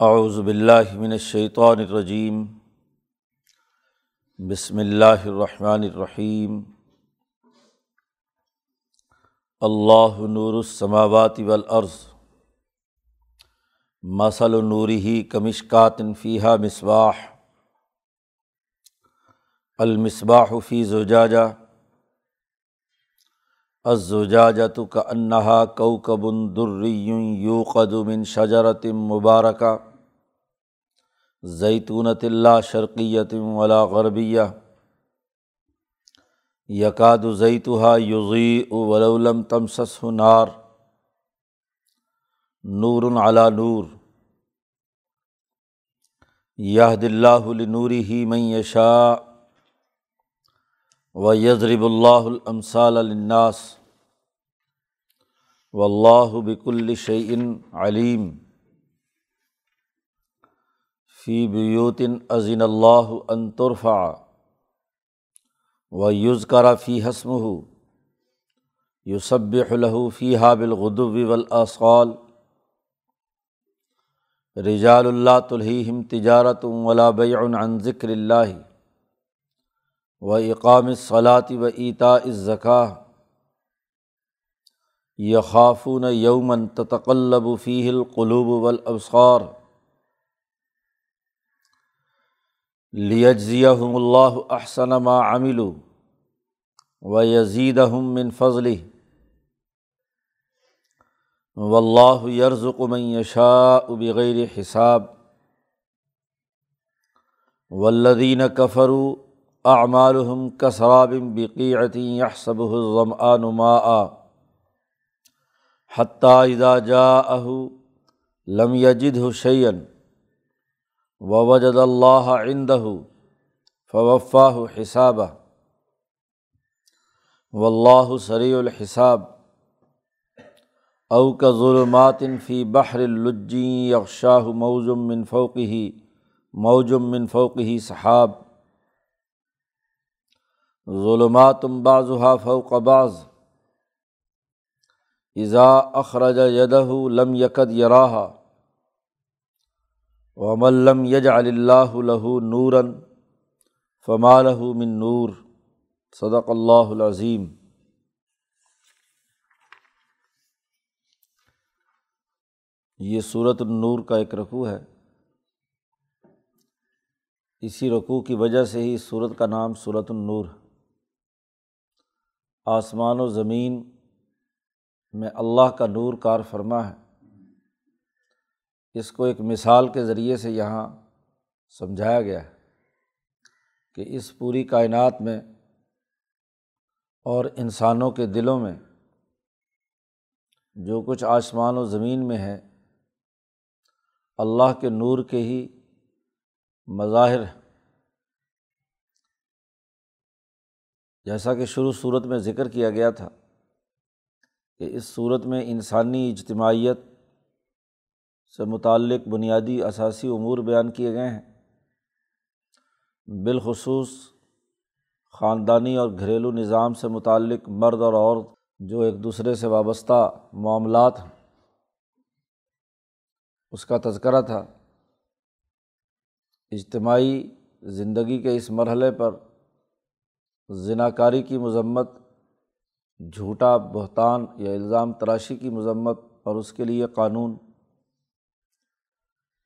اعوذ باللہ من الشیطان الرجیم بسم اللہ الرحمن الرحیم اللہ نور السماوات والارض مثل نوری کمشکات فیحہ مصباح المصباح فی زجاجہ الزجاجۃ کا انہا کوکب دری یوقد من شجرت مبارکہ زیتونت اللہ شرقیت ولا غربیہ۔ یقاد زیتها یضیء ولولم تمسسه نار۔ نور علی نور۔ یہد اللہ لنوره من یشاء و یضرب اللہ الامثال للناس۔ واللہ بکل شعین علیم۔ فی بیوتن عظین اللہ انطرفا و یوز کرا فی حسم ہو یوسب الح فی حابل غدب والاصال رجال اللہ تلہم تجارت ولا بیع عن ذکر اللہ و اقام صلاۃ و ایتا الزکا یخافون یومن تتقلب فیہ القلوب والابصار۔ لیجزیہ اللہ احسن ما عمل و یزید من فضل و اللہ یرزق من یشاء بغیر حساب والذین کفروا اعمالهم کسراب بقیعت يحسبه الظمآن ماء حتیٰ اذا جاءه لم يجده شيئا وجد اللہ عندہ فوفاہ حساب و اللہ سری الحساب. او کا ظلمات فی بحر الجی یکشاہ موزم من فوقی موجم من فوقی صحاب ظلمات بعضها فوق بعض. اذا اخرج یدہ لم یکد یراہا وملم یج اللہ نوراً فمال من نور صدق اللہ العظیم یہ صورت النور کا ایک رقوع ہے۔ اسی رقوع کی وجہ سے ہی صورت کا نام صورت النور آسمان و زمین میں اللہ کا نور کار فرما ہے۔ اس کو ایک مثال کے ذریعے سے یہاں سمجھایا گیا ہے کہ اس پوری کائنات میں اور انسانوں کے دلوں میں جو کچھ آسمان و زمین میں ہے اللہ کے نور کے ہی مظاہر جیسا کہ شروع صورت میں ذکر کیا گیا تھا کہ اس صورت میں انسانی اجتماعیت سے متعلق بنیادی اثاثی امور بیان کیے گئے ہیں۔ بالخصوص خاندانی اور گھریلو نظام سے متعلق مرد اور عورت جو ایک دوسرے سے وابستہ معاملات ہیں۔ اس کا تذکرہ تھا۔ اجتماعی زندگی کے اس مرحلے پر ذنا کاری کی مذمت، جھوٹا، بہتان یا الزام تراشی کی مذمت اور اس کے لیے قانون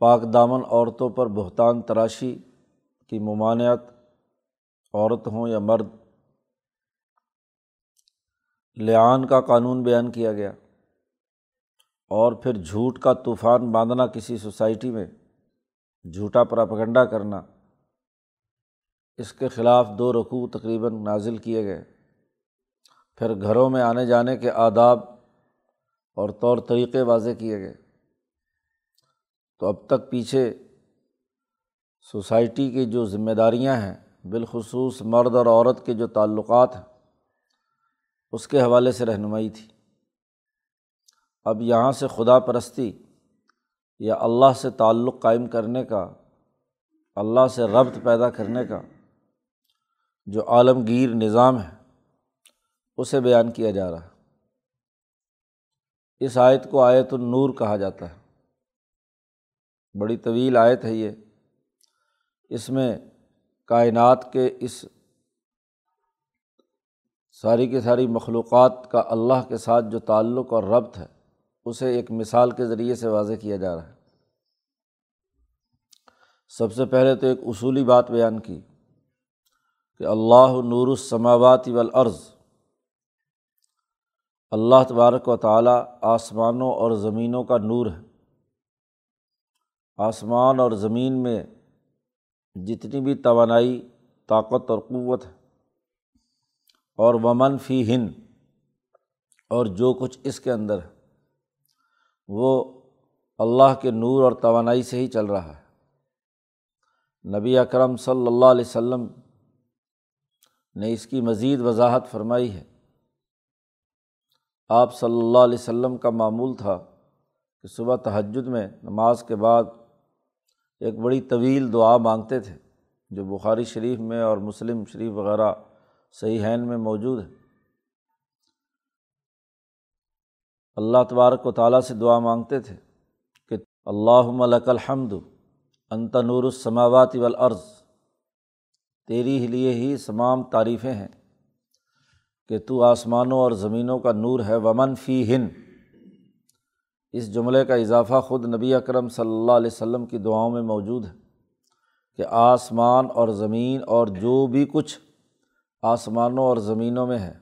پاک دامن عورتوں پر بہتان تراشی کی ممانعت، عورت ہوں یا مرد، لعان کا قانون بیان کیا گیا اور پھر جھوٹ کا طوفان باندھنا کسی سوسائٹی میں، جھوٹا پراپگنڈا کرنا، اس کے خلاف دو رقوع تقریباً نازل کیے گئے۔ پھر گھروں میں آنے جانے کے آداب اور طور طریقے واضح کیے گئے۔ تو اب تک پیچھے سوسائٹی کی جو ذمہ داریاں ہیں، بالخصوص مرد اور عورت کے جو تعلقات ہیں، اس کے حوالے سے رہنمائی تھی۔ اب یہاں سے خدا پرستی یا اللہ سے تعلق قائم کرنے کا، اللہ سے ربط پیدا کرنے کا جو عالمگیر نظام ہے، اسے بیان کیا جا رہا ہے۔ اس آیت کو آیت النور کہا جاتا ہے۔ بڑی طویل آیت ہے یہ۔ اس میں کائنات کے اس ساری کی ساری مخلوقات کا اللہ کے ساتھ جو تعلق اور ربط ہے، اسے ایک مثال کے ذریعے سے واضح کیا جا رہا ہے۔ سب سے پہلے تو ایک اصولی بات بیان کی کہ اللہ نور السماوات والارض، اللہ تبارک و تعالیٰ آسمانوں اور زمینوں کا نور ہے۔ آسمان اور زمین میں جتنی بھی توانائی، طاقت اور قوت ہے۔ اور ومن فی ہند اور جو کچھ اس کے اندر ہے، وہ اللہ کے نور اور توانائی سے ہی چل رہا ہے۔ نبی اکرم صلی اللہ علیہ و نے اس کی مزید وضاحت فرمائی ہے۔ آپ صلی اللہ علیہ و سلم کا معمول تھا کہ صبح تہجد میں نماز کے بعد ایک بڑی طویل دعا مانگتے تھے، جو بخاری شریف میں اور مسلم شریف وغیرہ صحیح میں موجود ہے۔ اللہ تبارک و تعالیٰ سے دعا مانگتے تھے کہ اللہ ملک الحمد انت نور السماوات والارض، تیری ہی لیے ہی تمام تعریفیں ہیں کہ تو آسمانوں اور زمینوں کا نور ہے، ومن فی ہن اس جملے کا اضافہ خود نبی اکرم صلی اللہ علیہ وسلم کی دعاؤں میں موجود ہے کہ آسمان اور زمین اور جو بھی کچھ آسمانوں اور زمینوں میں ہے،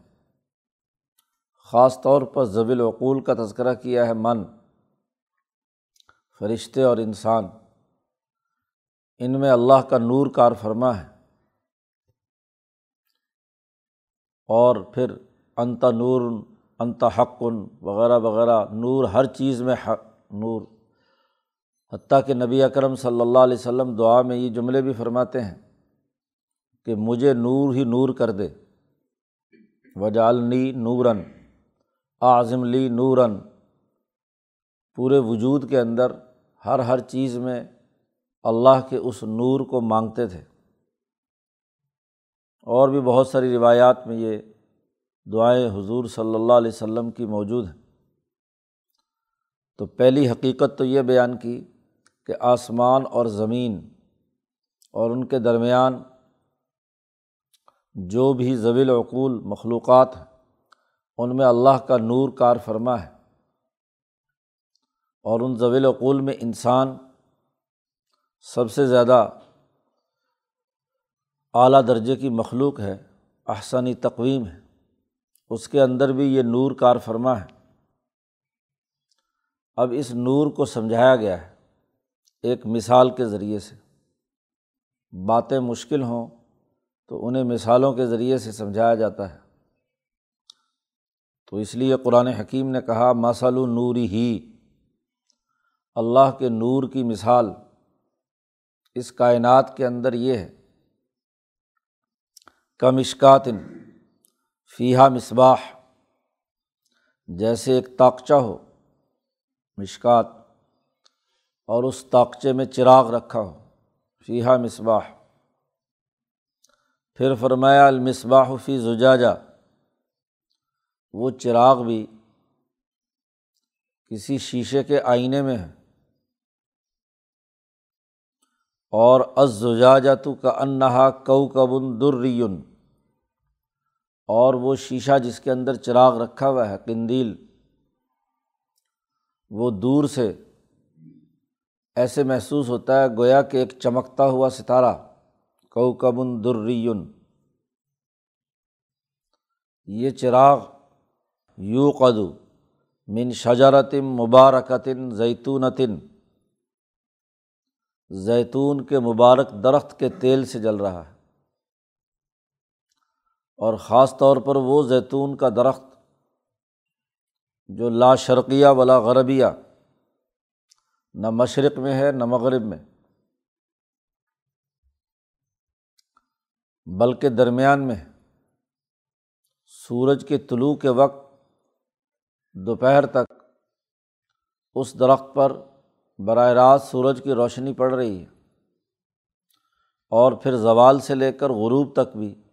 خاص طور پر ضوی العقول کا تذکرہ کیا ہے، من، فرشتے اور انسان، ان میں اللہ کا نور کار فرما ہے۔ اور پھر انت نور انت حقن، وغیرہ وغیرہ، نور، ہر چیز میں حق، نور۔ حتیٰ کہ نبی اکرم صلی اللہ علیہ وسلم دعا میں یہ جملے بھی فرماتے ہیں کہ مجھے نور ہی نور کر دے۔ وجالنی نوراً، اعظم لی نوراً۔ پورے وجود کے اندر ہر ہر چیز میں اللہ کے اس نور کو مانگتے تھے۔ اور بھی بہت ساری روایات میں یہ دعائیں حضور صلی اللہ علیہ و سلم کی موجود ہیں۔ تو پہلی حقیقت تو یہ بیان کی کہ آسمان اور زمین اور ان کے درمیان جو بھی ضوی العقول مخلوقات ہیں، ان میں اللہ کا نور کار فرما ہے۔ اور ان ضوی العقول میں انسان سب سے زیادہ اعلیٰ درجے کی مخلوق ہے احسانی تقویم ہے۔ اس کے اندر بھی یہ نور کار فرما ہے۔ اب اس نور کو سمجھایا گیا ہے، ایک مثال کے ذریعے سے۔ باتیں مشکل ہوں تو انہیں مثالوں کے ذریعے سے سمجھایا جاتا ہے۔ تو اس لیے قرآن حکیم نے کہا مسل نور ہی اللہ کے نور کی مثال اس کائنات کے اندر یہ ہے۔ کمشکاتن فیحہ مصباح، جیسے ایک طاقچہ ہو، مشکات، اور اس طاقچے میں چراغ رکھا ہو فیحہ مصباح۔ پھر فرمایا، المصباح فی زجاجہ۔ وہ چراغ بھی کسی شیشے کے آئینے میں ہے۔ اور ازجاجہ تو کا انہا کو کبن درریون۔ اور وہ شیشہ جس کے اندر چراغ رکھا ہوا ہے، قندیل، وہ دور سے ایسے محسوس ہوتا ہے گویا کہ ایک چمکتا ہوا ستارہ کو کبن درریون یہ چراغ یو قدو من شجرتم مبارکتن زیتونتن زیتون کے مبارک درخت کے تیل سے جل رہا ہے۔ اور خاص طور پر وہ زیتون کا درخت جو لا شرقیہ ولا غربیہ، نہ مشرق میں ہے، نہ مغرب میں۔ بلکہ درمیان میں۔ سورج کے طلوع کے وقت دوپہر تک اس درخت پر براہ راست سورج کی روشنی پڑ رہی ہے اور پھر زوال سے لے کر غروب تک بھی۔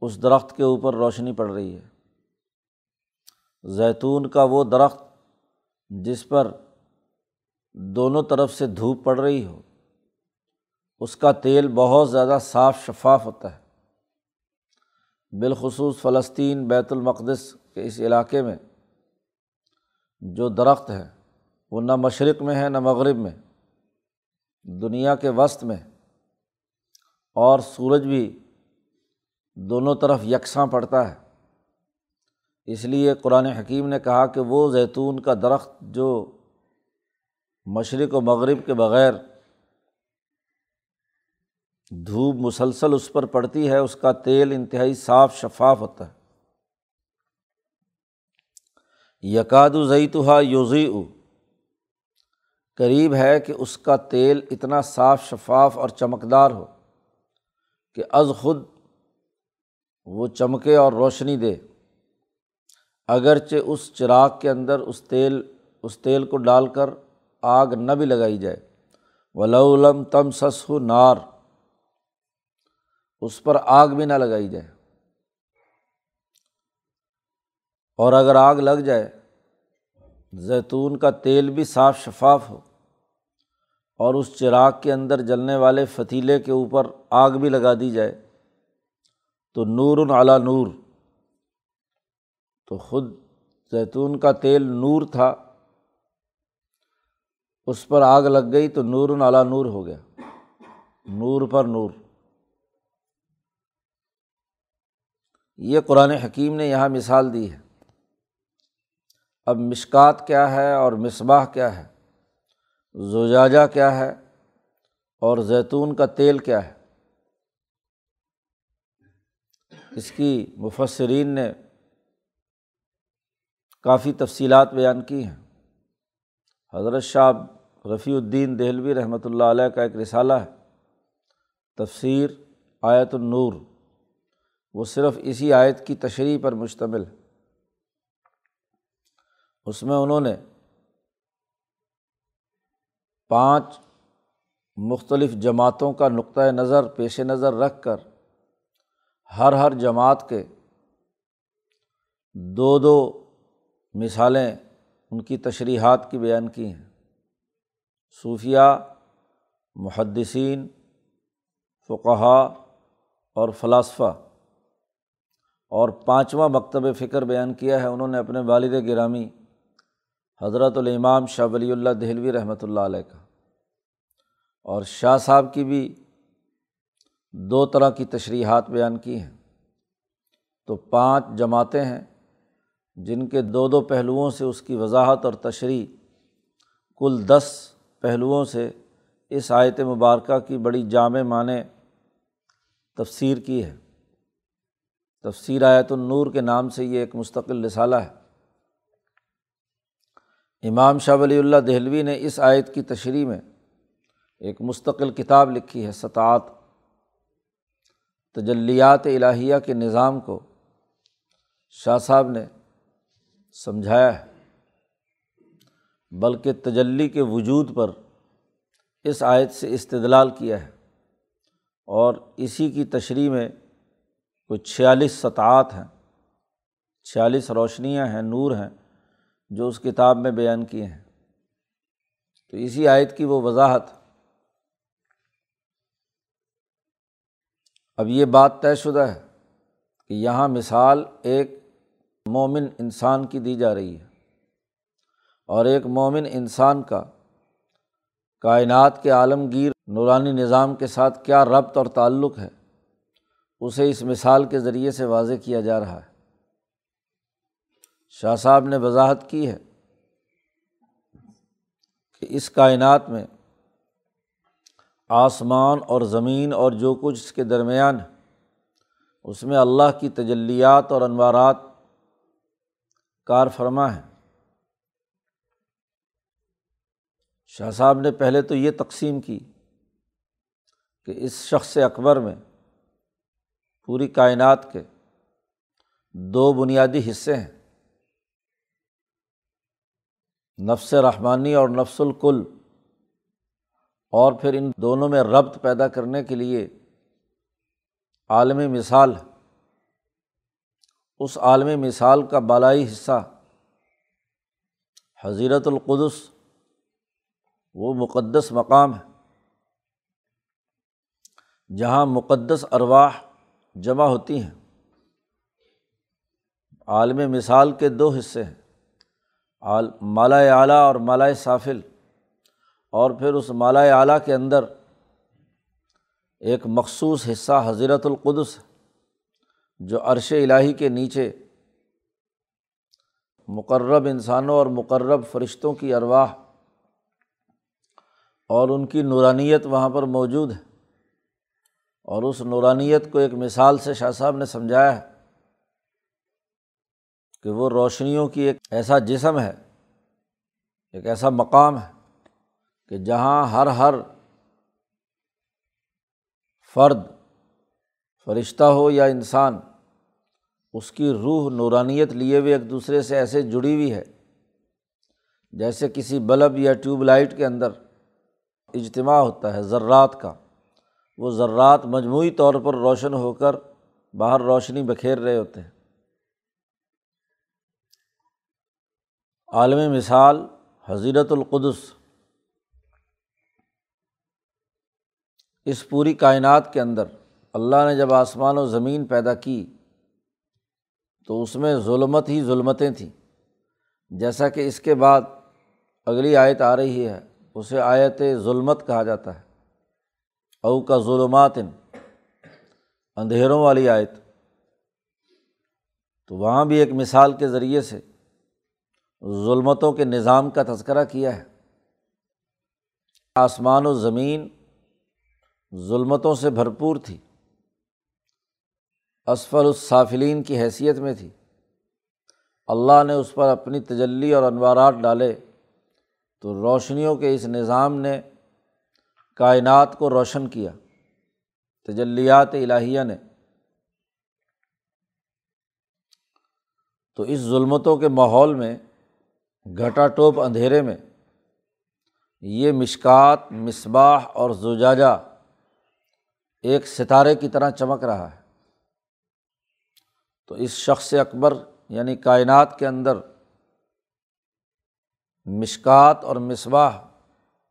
اس درخت کے اوپر روشنی پڑ رہی ہے۔ زیتون کا وہ درخت جس پر دونوں طرف سے دھوپ پڑ رہی ہو، اس کا تیل بہت زیادہ صاف شفاف ہوتا ہے۔ بالخصوص فلسطین، بیت المقدس کے اس علاقے میں جو درخت ہے، وہ نہ مشرق میں ہے، نہ مغرب میں۔ دنیا کے وسط میں اور سورج بھی دونوں طرف یکساں پڑتا ہے۔ اس لیے قرآن حکیم نے کہا کہ وہ زیتون کا درخت جو مشرق و مغرب کے بغیر دھوپ مسلسل اس پر پڑتی ہے، اس کا تیل انتہائی صاف شفاف ہوتا ہے۔ یکاد زیتہ یوزی قریب ہے کہ اس کا تیل اتنا صاف شفاف اور چمکدار ہو کہ از خود وہ چمکے اور روشنی دے۔ اگرچہ اس چراغ کے اندر اس تیل اس تیل کو ڈال کر آگ نہ بھی لگائی جائے۔ ولولم تم سس ہو نار۔ اس پر آگ بھی نہ لگائی جائے۔ اور اگر آگ لگ جائے، زیتون کا تیل بھی صاف شفاف ہو۔ اور اس چراغ کے اندر جلنے والے فتیلے کے اوپر آگ بھی لگا دی جائے۔ تو نور اعلیٰ نور۔ تو خود زیتون کا تیل نور تھا، اس پر آگ لگ گئی تو نور اعلیٰ نور ہو گیا۔ نور پر نور۔ یہ قرآن حکیم نے یہاں مثال دی ہے۔ اب مشکات کیا ہے اور مصباح کیا ہے؟ زجاجہ کیا ہے اور زیتون کا تیل کیا ہے؟ اس کی مفسرین نے کافی تفصیلات بیان کی ہیں۔ حضرت شاہ رفیع الدین دہلوی رحمۃ اللہ علیہ کا ایک رسالہ ہے۔ تفسیر آیت النور۔ وہ صرف اسی آیت کی تشریح پر مشتمل ہے۔ اس میں انہوں نے پانچ مختلف جماعتوں کا نقطۂ نظر، پیش نظر رکھ کر ہر ہر جماعت کے دو دو مثالیں ان کی تشریحات کی بیان کی ہیں۔ صوفیہ محدثین فقہا اور فلاسفہ۔ اور پانچواں مکتب فکر بیان کیا ہے، انہوں نے اپنے والد گرامی حضرت الامام شاہ ولی اللہ دہلوی رحمۃ اللہ علیہ کا۔ اور شاہ صاحب کی بھی دو طرح کی تشریحات بیان کی ہیں۔ تو پانچ جماعتیں ہیں جن کے دو دو پہلوؤں سے اس کی وضاحت اور تشریح کل دس پہلوؤں سے اس آیت مبارکہ کی بڑی جامع معنی تفسیر کی ہے۔ تفسیر آیت النور کے نام سے یہ ایک مستقل رسالہ ہے۔ امام شاہ ولی اللہ دہلوی نے اس آیت کی تشریح میں ایک مستقل کتاب لکھی ہے، سطعات۔ تجلیات الہیہ کے نظام کو شاہ صاحب نے سمجھایا ہے، بلکہ تجلی کے وجود پر اس آیت سے استدلال کیا ہے۔ اور اسی کی تشریح میں کوئی چھیالیس سطعات ہیں، چھیالیس روشنیاں ہیں، نور ہیں جو اس کتاب میں بیان کیے ہیں۔ تو اسی آیت کی وہ وضاحت اب یہ بات طے شدہ ہے کہ یہاں مثال ایک مومن انسان کی دی جا رہی ہے اور ایک مومن انسان کا کائنات کے عالمگیر نورانی نظام کے ساتھ کیا ربط اور تعلق ہے، اسے اس مثال کے ذریعے سے واضح کیا جا رہا ہے۔ شاہ صاحب نے وضاحت کی ہے کہ اس کائنات میں آسمان اور زمین اور جو کچھ اس کے درمیان ہے، اس میں اللہ کی تجلیات اور انوارات کار فرما ہے شاہ صاحب نے پہلے تو یہ تقسیم کی کہ اس شخص اکبر میں پوری کائنات کے دو بنیادی حصے ہیں، نفس رحمانی اور نفس الکل۔ اور پھر ان دونوں میں ربط پیدا کرنے کے لیے عالمی مثال اس عالمی مثال کا بالائی حصہ حضیرت القدس، وہ مقدس مقام ہے۔ جہاں مقدس ارواح جمع ہوتی ہیں۔ عالم مثال کے دو حصے ہیں مالا اعلیٰ اور مالا صافل اور پھر اس مالا اعلیٰ کے اندر ایک مخصوص حصہ حضرت القدس جو عرش الٰہی کے نیچے مقرب انسانوں اور مقرب فرشتوں کی ارواح اور ان کی نورانیت وہاں پر موجود ہے اور اس نورانیت کو ایک مثال سے شاہ صاحب نے سمجھایا ہے کہ وہ روشنیوں کی ایک ایسا جسم ہے، ایک ایسا مقام ہے کہ جہاں ہر ہر فرد فرشتہ ہو یا انسان، اس کی روح نورانیت لیے ہوئے ایک دوسرے سے ایسے جڑی ہوئی ہے، جیسے کسی بلب یا ٹیوب لائٹ کے اندر اجتماع ہوتا ہے، ذرات کا۔ وہ ذرات مجموعی طور پر روشن ہو کر باہر روشنی بکھیر رہے ہوتے ہیں۔ عالم مثال حضیرت القدس اس پوری کائنات کے اندر اللہ نے جب آسمان و زمین پیدا کی تو اس میں ظلمت ہی ظلمتیں تھیں۔ جیسا کہ اس کے بعد اگلی آیت آ رہی ہے، اسے آیت ظلمت کہا جاتا ہے۔ او کا ظلمات اندھیروں والی آیت۔ تو وہاں بھی ایک مثال کے ذریعے سے ظلمتوں کے نظام کا تذکرہ کیا ہے۔ آسمان و زمین ظلمتوں سے بھرپور تھی۔ اسفل الصافلین کی حیثیت میں تھی۔ اللہ نے اس پر اپنی تجلی اور انوارات ڈالے۔ تو روشنیوں کے اس نظام نے کائنات کو روشن کیا۔ تجلیات الہیہ نے۔ تو اس ظلمتوں کے ماحول میں، گھٹا ٹوپ اندھیرے میں، یہ مشکات، مصباح اور زجاجہ ایک ستارے کی طرح چمک رہا ہے۔ تو اس شخص اکبر یعنی کائنات کے اندر مشکات اور مصباح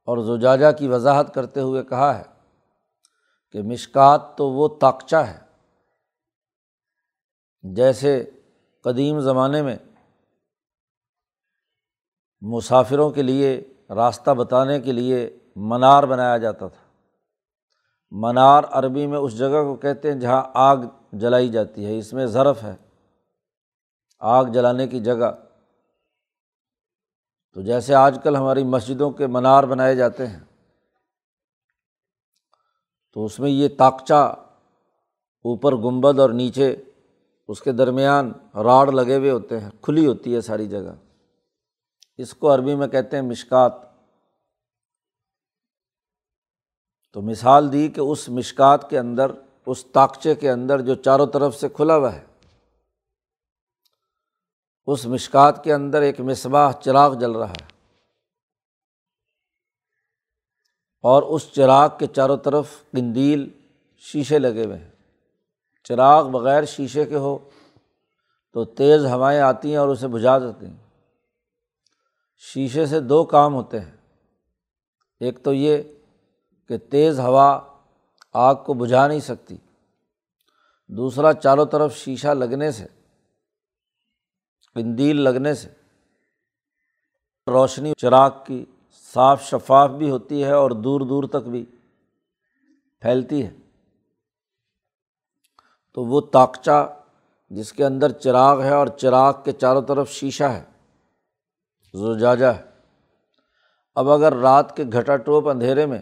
اور زجاجہ کی وضاحت کرتے ہوئے کہا ہے کہ مشکات تو وہ طاقچہ ہے۔ جیسے قدیم زمانے میں مسافروں کے لیے راستہ بتانے کے لیے منار بنایا جاتا تھا۔ منار عربی میں اس جگہ کو کہتے ہیں جہاں آگ جلائی جاتی ہے، اس میں ظرف ہے۔ آگ جلانے کی جگہ۔ تو جیسے آج کل ہماری مسجدوں کے منار بنائے جاتے ہیں، تو اس میں یہ طاقچہ اوپر گنبد اور نیچے اس کے درمیان راڑ لگے ہوئے ہوتے ہیں، کھلی ہوتی ہے ساری جگہ۔ اس کو عربی میں کہتے ہیں مشکات۔ تو مثال دی کہ اس مشکات کے اندر، اس طاقچے کے اندر جو چاروں طرف سے کھلا ہوا ہے، اس مشکات کے اندر ایک مصباح چراغ جل رہا ہے۔ اور اس چراغ کے چاروں طرف قندیل شیشے لگے ہوئے ہیں۔ چراغ بغیر شیشے کے ہو تو تیز ہوائیں آتی ہیں اور اسے بجھا دیتی ہیں۔ شیشے سے دو کام ہوتے ہیں۔ ایک تو یہ کہ تیز ہوا آگ کو بجھا نہیں سکتی۔ دوسرا، چاروں طرف شیشہ لگنے سے قندیل لگنے سے، روشنی، چراغ کی صاف شفاف بھی ہوتی ہے اور دور دور تک بھی پھیلتی ہے۔ تو وہ طاقچہ جس کے اندر چراغ ہے اور چراغ کے چاروں طرف شیشہ ہے، زجاجہ ہے۔ اب اگر رات کے گھٹا ٹوپ اندھیرے میں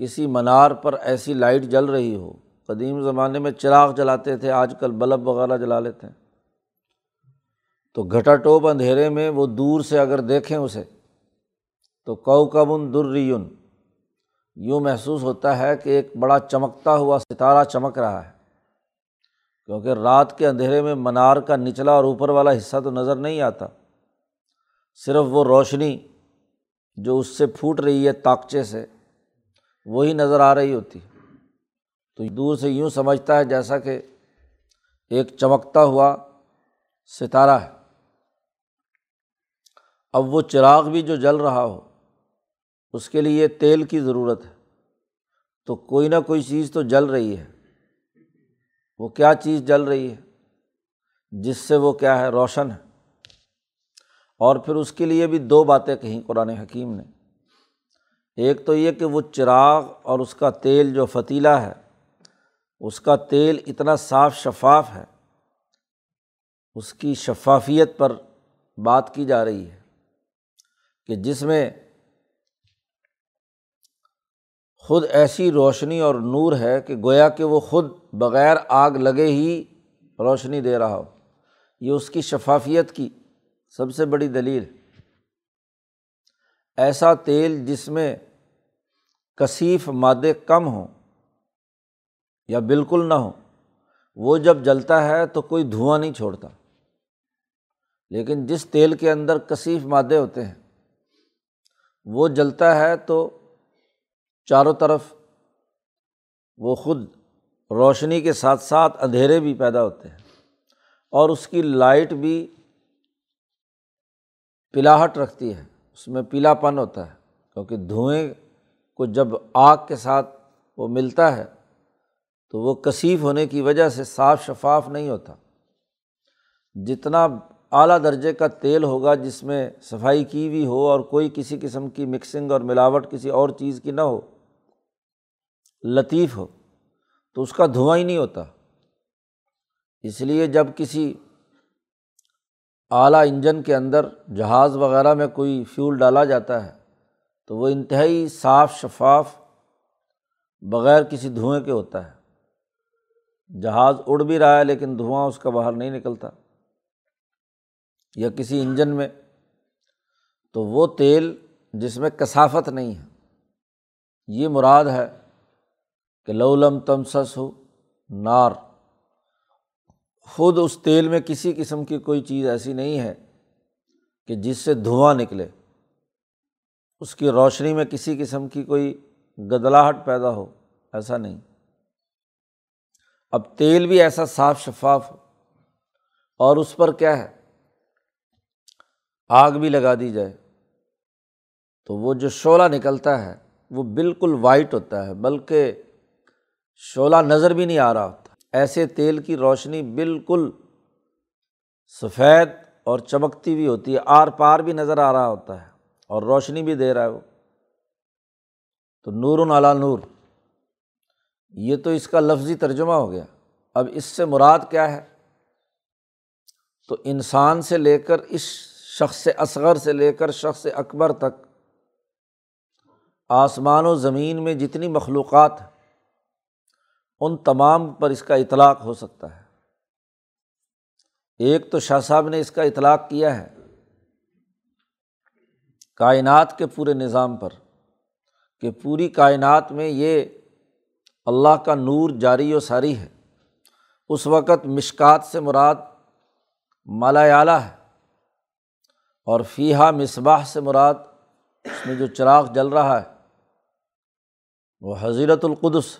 کسی منار پر ایسی لائٹ جل رہی ہو۔ قدیم زمانے میں چراغ جلاتے تھے، آج کل بلب وغیرہ جلا لیتے ہیں۔ تو گھٹا ٹوپ اندھیرے میں وہ دور سے اگر دیکھیں اسے، تو کو کبن درریون۔ یوں محسوس ہوتا ہے کہ ایک بڑا چمکتا ہوا ستارہ چمک رہا ہے۔ کیونکہ رات کے اندھیرے میں منار کا نچلا اور اوپر والا حصہ تو نظر نہیں آتا۔ صرف وہ روشنی جو اس سے پھوٹ رہی ہے طاقچے سے۔ وہی نظر آ رہی ہوتی تو دور سے یوں سمجھتا ہے جیسا کہ ایک چمکتا ہوا ستارہ ہے۔ اب وہ چراغ بھی جو جل رہا ہو، اس کے لیے تیل کی ضرورت ہے۔ تو کوئی نہ کوئی چیز تو جل رہی ہے۔ وہ کیا چیز جل رہی ہے؟ جس سے وہ کیا ہے؟ روشن ہے۔ اور پھر اس کے لیے بھی دو باتیں کہیں قرآن حکیم نے۔ ایک تو یہ کہ وہ چراغ اور اس کا تیل جو فتیلہ ہے، اس کا تیل اتنا صاف شفاف ہے، اس کی شفافیت پر بات کی جا رہی ہے کہ جس میں خود ایسی روشنی اور نور ہے کہ گویا کہ وہ خود بغیر آگ لگے ہی روشنی دے رہا ہو۔ یہ اس کی شفافیت کی سب سے بڑی دلیل ایسا تیل جس میں کثیف مادے کم ہوں یا بالکل نہ ہوں، وہ جب جلتا ہے تو کوئی دھواں نہیں چھوڑتا۔ لیکن جس تیل کے اندر کثیف مادے ہوتے ہیں، وہ جلتا ہے تو چاروں طرف وہ خود روشنی کے ساتھ ساتھ اندھیرے بھی پیدا ہوتے ہیں اور اس کی لائٹ بھی پلاہٹ رکھتی ہے، اس میں پیلا پن ہوتا ہے، کیونکہ دھوئیں کو جب آگ کے ساتھ وہ ملتا ہے، تو وہ کثیف ہونے کی وجہ سے صاف شفاف نہیں ہوتا۔ جتنا اعلیٰ درجے کا تیل ہوگا جس میں صفائی کی بھی ہو اور کوئی کسی قسم کی مکسنگ اور ملاوٹ کسی اور چیز کی نہ ہو، لطیف ہو، تو اس کا دھواں ہی نہیں ہوتا۔ اس لیے جب کسی اعلیٰ انجن کے اندر جہاز وغیرہ میں کوئی فیول ڈالا جاتا ہے تو وہ انتہائی صاف شفاف بغیر کسی دھوئیں کے ہوتا ہے۔ جہاز اڑ بھی رہا ہے لیکن دھواں اس کا باہر نہیں نکلتا۔ یا کسی انجن میں۔ تو وہ تیل جس میں کثافت نہیں ہے۔ یہ مراد ہے کہ لولم تمسس ہو نار۔ خود اس تیل میں کسی قسم کی کوئی چیز ایسی نہیں ہے کہ جس سے دھواں نکلے۔ اس کی روشنی میں کسی قسم کی کوئی گدلاہٹ پیدا ہو، ایسا نہیں۔ اب تیل بھی ایسا صاف شفاف ہو، اور اس پر کیا ہے؟ آگ بھی لگا دی جائے۔ تو وہ جو شعلہ نکلتا ہے، وہ بالکل وائٹ ہوتا ہے، بلکہ شعلہ نظر بھی نہیں آ رہا ہوتا۔ ایسے تیل کی روشنی بالکل سفید اور چمکتی بھی ہوتی ہے، آر پار بھی نظر آ رہا ہوتا ہے۔ اور روشنی بھی دے رہا ہے وہ۔ تو نور علا نور۔ یہ تو اس کا لفظی ترجمہ ہو گیا۔ اب اس سے مراد کیا ہے؟ تو انسان سے لے کر اس شخص اصغر سے لے کر شخص اکبر تک آسمان و زمین میں جتنی مخلوقات ہیں، ان تمام پر اس کا اطلاق ہو سکتا ہے۔ ایک تو شاہ صاحب نے اس کا اطلاق کیا ہے۔ کائنات کے پورے نظام پر، کہ پوری کائنات میں یہ اللہ کا نور جاری و ساری ہے۔ اس وقت مشکات سے مراد مالا اعلیٰ ہے اور فیحا مصباح سے مراد اس میں جو چراغ جل رہا ہے، وہ حضیرت القدس۔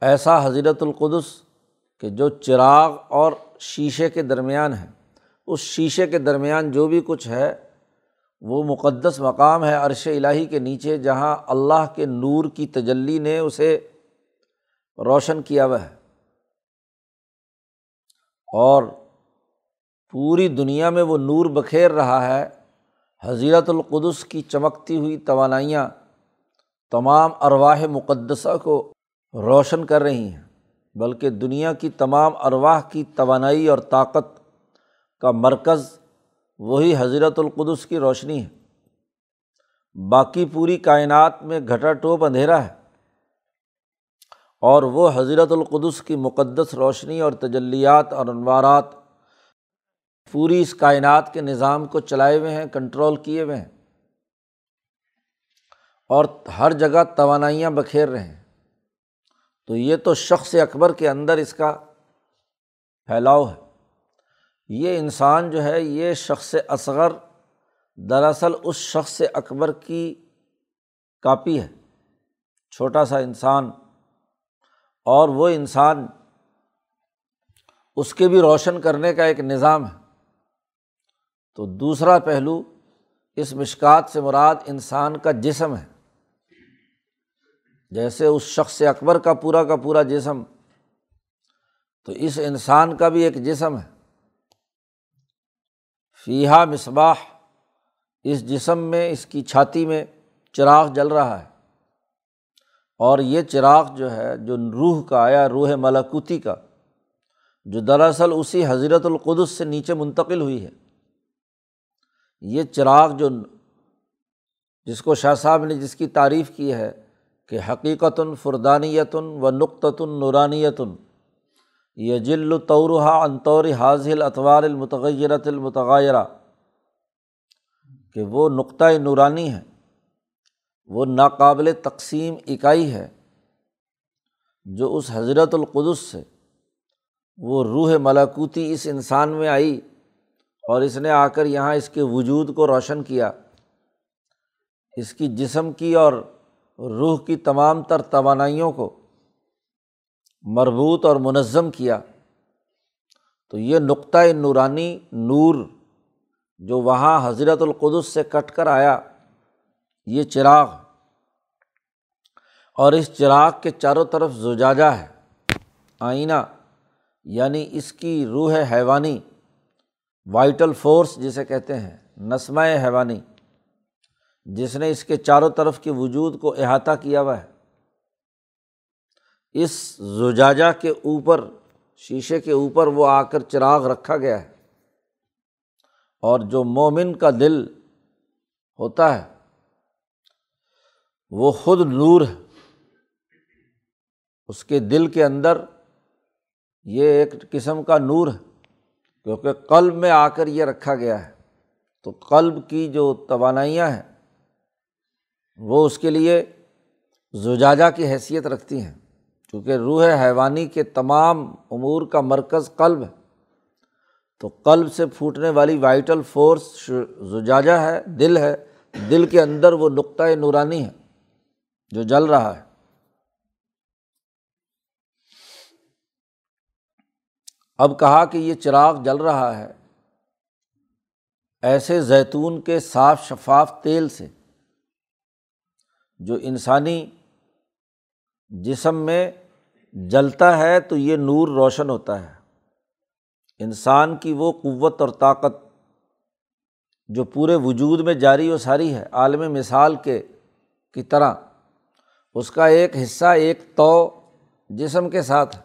ایسا حضرت القدس کہ جو چراغ اور شیشے کے درمیان ہے۔ اس شیشے کے درمیان جو بھی کچھ ہے، وہ مقدس مقام ہے عرش الٰہی کے نیچے، جہاں اللہ کے نور کی تجلی نے اسے روشن کیا ہوا ہے۔ اور پوری دنیا میں وہ نور بکھیر رہا ہے۔ حضیرت القدس کی چمکتی ہوئی توانائیاں تمام ارواہ مقدسہ کو روشن کر رہی ہیں، بلکہ دنیا کی تمام ارواح کی توانائی اور طاقت کا مرکز وہی حضرت القدس کی روشنی ہے۔ باقی پوری کائنات میں گھٹا ٹوپ اندھیرا ہے۔ اور وہ حضرت القدس کی مقدس روشنی اور تجلیات اور انوارات پوری اس کائنات کے نظام کو چلائے ہوئے ہیں، کنٹرول کیے ہوئے ہیں۔ اور ہر جگہ توانائیاں بکھیر رہے ہیں۔ تو یہ تو شخص اکبر کے اندر اس کا پھیلاؤ ہے۔ یہ انسان جو ہے، یہ شخص اصغر دراصل اس شخص اکبر کی کاپی ہے۔ چھوٹا سا انسان۔ اور وہ انسان اس کے بھی روشن کرنے کا ایک نظام ہے۔ تو دوسرا پہلو، اس مشکات سے مراد انسان کا جسم ہے۔ جیسے اس شخص اکبر کا پورا کا پورا جسم، تو اس انسان کا بھی ایک جسم ہے۔ فیحا مصباح، اس جسم میں، اس کی چھاتی میں چراغ جل رہا ہے۔ اور یہ چراغ جو ہے، جو روح کا آیا، روح ملاکوتی کا، جو دراصل اسی حضرت القدس سے نیچے منتقل ہوئی ہے۔ یہ چراغ جو، جس کو شاہ صاحب نے جس کی تعریف کی ہے کہ حقیقت فردانیتن و نقطۃ نورانیتن یہ جل طورہ انطور حاضل اطوار المتغیرت المتغیرہ کہ وہ نقطۂ نورانی ہے، وہ ناقابل تقسیم اکائی ہے، جو اس حضرت القدس سے وہ روح ملاکوتی اس انسان میں آئی اور اس نے آ کر یہاں اس کے وجود کو روشن کیا۔ اس کی جسم کی اور روح کی تمام تر توانائیوں کو مربوط اور منظم کیا۔ تو یہ نقطۂ نورانی نور جو وہاں حضرت القدس سے کٹ کر آیا، یہ چراغ۔ اور اس چراغ کے چاروں طرف زجاجہ ہے، آئینہ یعنی اس کی روح حیوانی، وائٹل فورس جسے کہتے ہیں نسمہ حیوانی، جس نے اس کے چاروں طرف کے وجود کو احاطہ کیا ہوا ہے۔ اس زجاجہ کے اوپر، شیشے کے اوپر وہ آ کر چراغ رکھا گیا ہے۔ اور جو مومن کا دل ہوتا ہے، وہ خود نور ہے۔ اس کے دل کے اندر یہ ایک قسم کا نور ہے، کیونکہ قلب میں آ کر یہ رکھا گیا ہے۔ تو قلب کی جو توانائیاں ہیں، وہ اس کے لیے زجاجہ کی حیثیت رکھتی ہیں۔ چونکہ روح حیوانی کے تمام امور کا مرکز قلب ہے۔ تو قلب سے پھوٹنے والی وائٹل فورس زجاجہ ہے، دل ہے۔ دل کے اندر وہ نقطۂ نورانی ہے جو جل رہا ہے۔ اب کہا کہ یہ چراغ جل رہا ہے۔ ایسے زیتون کے صاف شفاف تیل سے جو انسانی جسم میں جلتا ہے تو یہ نور روشن ہوتا ہے۔ انسان کی وہ قوت اور طاقت جو پورے وجود میں جاری و ساری ہے، عالم مثال کے، کی طرح، اس کا ایک حصہ، ایک تو جسم کے ساتھ ہے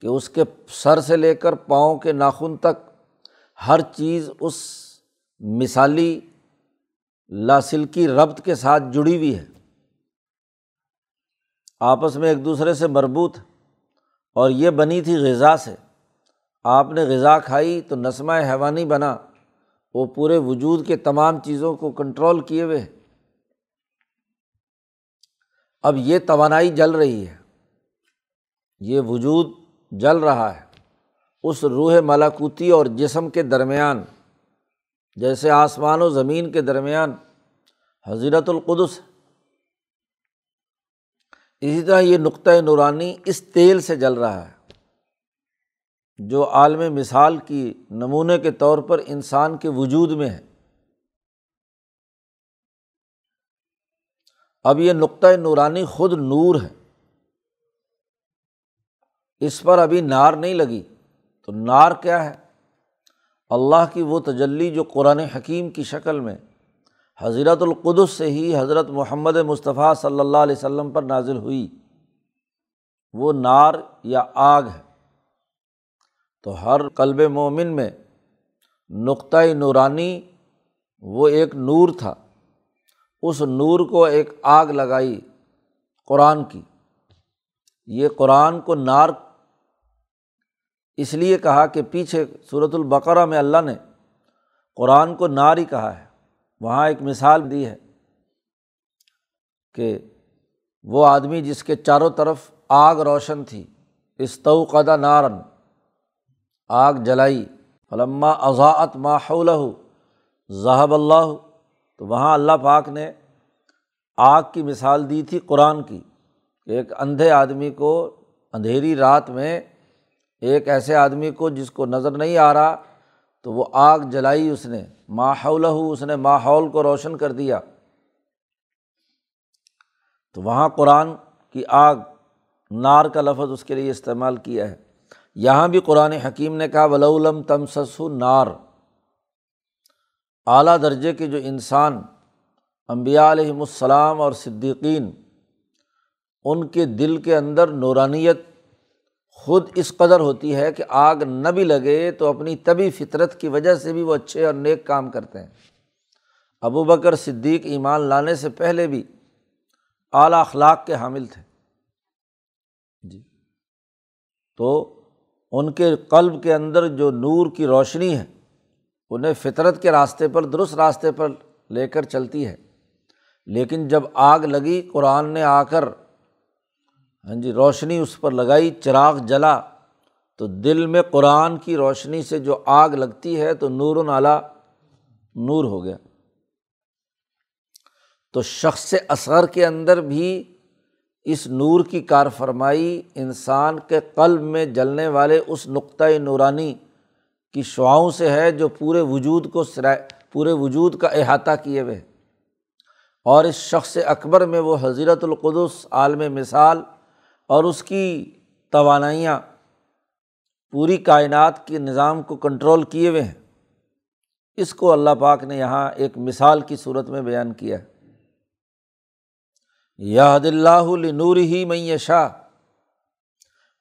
کہ اس کے سر سے لے کر پاؤں کے ناخن تک ہر چیز اس مثالی، لاسلکی ربط کے ساتھ جڑی ہوئی ہے۔ آپس میں ایک دوسرے سے مربوط اور یہ بنی تھی غذا سے۔ آپ نے غذا کھائی تو نسمہ حیوانی بنا۔ وہ پورے وجود کے تمام چیزوں کو کنٹرول کیے ہوئے۔ اب یہ توانائی جل رہی ہے۔ یہ وجود جل رہا ہے۔ اس روح ملاکوتی اور جسم کے درمیان، جیسے آسمان و زمین کے درمیان۔ حضرت القدس اسی طرح یہ نقطۂ نورانی اس تیل سے جل رہا ہے، جو عالم مثال کی نمونے کے طور پر انسان کے وجود میں ہے۔ اب یہ نقطۂ نورانی خود نور ہے۔ اس پر ابھی نار نہیں لگی، تو نار کیا ہے؟ اللہ کی وہ تجلی جو قرآن حکیم کی شکل میں حضرت القدس سے ہی حضرت محمد مصطفیٰ صلی اللہ علیہ وسلم پر نازل ہوئی۔ وہ نار یا آگ ہے۔ تو ہر کلب مومن میں نقطۂ نورانی وہ ایک نور تھا۔ اس نور کو ایک آگ لگائی قرآن کی۔ یہ قرآن کو نار اس لیے کہا کہ پیچھے صورت البقرہ میں اللہ نے قرآن کو نار ہی کہا ہے۔ وہاں ایک مثال دی ہے کہ وہ آدمی جس کے چاروں طرف آگ روشن تھی استوقدہ نارن آگ جلائی علامہ اضاعت ماحول ذہب اللہ، تو وہاں اللہ پاک نے آگ کی مثال دی تھی قرآن کی کہ ایک اندھے آدمی کو اندھیری رات میں ایک ایسے آدمی کو جس کو نظر نہیں آ رہا تو وہ آگ جلائی اس نے ماحول اس نے ماحول کو روشن کر دیا۔ تو وہاں قرآن کی آگ، نار کا لفظ اس کے لیے استعمال کیا ہے۔ یہاں بھی قرآن حکیم نے کہا ولولم تم سسو نار اعلیٰ درجے کے جو انسان امبیا علیہم السلام اور صدیقین، ان کے دل کے اندر نورانیت خود اس قدر ہوتی ہے کہ آگ نہ بھی لگے تو اپنی طبی فطرت کی وجہ سے بھی وہ اچھے اور نیک کام کرتے ہیں۔ ابو بکر صدیق ایمان لانے سے پہلے بھی اعلیٰ اخلاق کے حامل تھے۔ جی۔ تو ان کے قلب کے اندر جو نور کی روشنی ہے، انہیں فطرت کے راستے پر، درست راستے پر لے کر چلتی ہے۔ لیکن جب آگ لگی، قرآن نے آ کر ہاں جی روشنی اس پر لگائی، چراغ جلا۔ تو دل میں قرآن کی روشنی سے جو آگ لگتی ہے تو نور نالا نور ہو گیا۔ تو شخص اثر کے اندر بھی اس نور کی کار فرمائی، انسان کے قلب میں جلنے والے اس نقطۂ نورانی کی شعاؤں سے ہے جو پورے وجود کو سرائے پورے وجود کا احاطہ کیے ہوئے۔ اور اس شخص اکبر میں وہ حضرت القدس عالم مثال اور اس کی توانائیاں پوری کائنات کے نظام کو کنٹرول کیے ہوئے ہیں۔ اس کو اللہ پاک نے یہاں ایک مثال کی صورت میں بیان کیا۔ ہے یاد اللہ نور ہی میں شاہ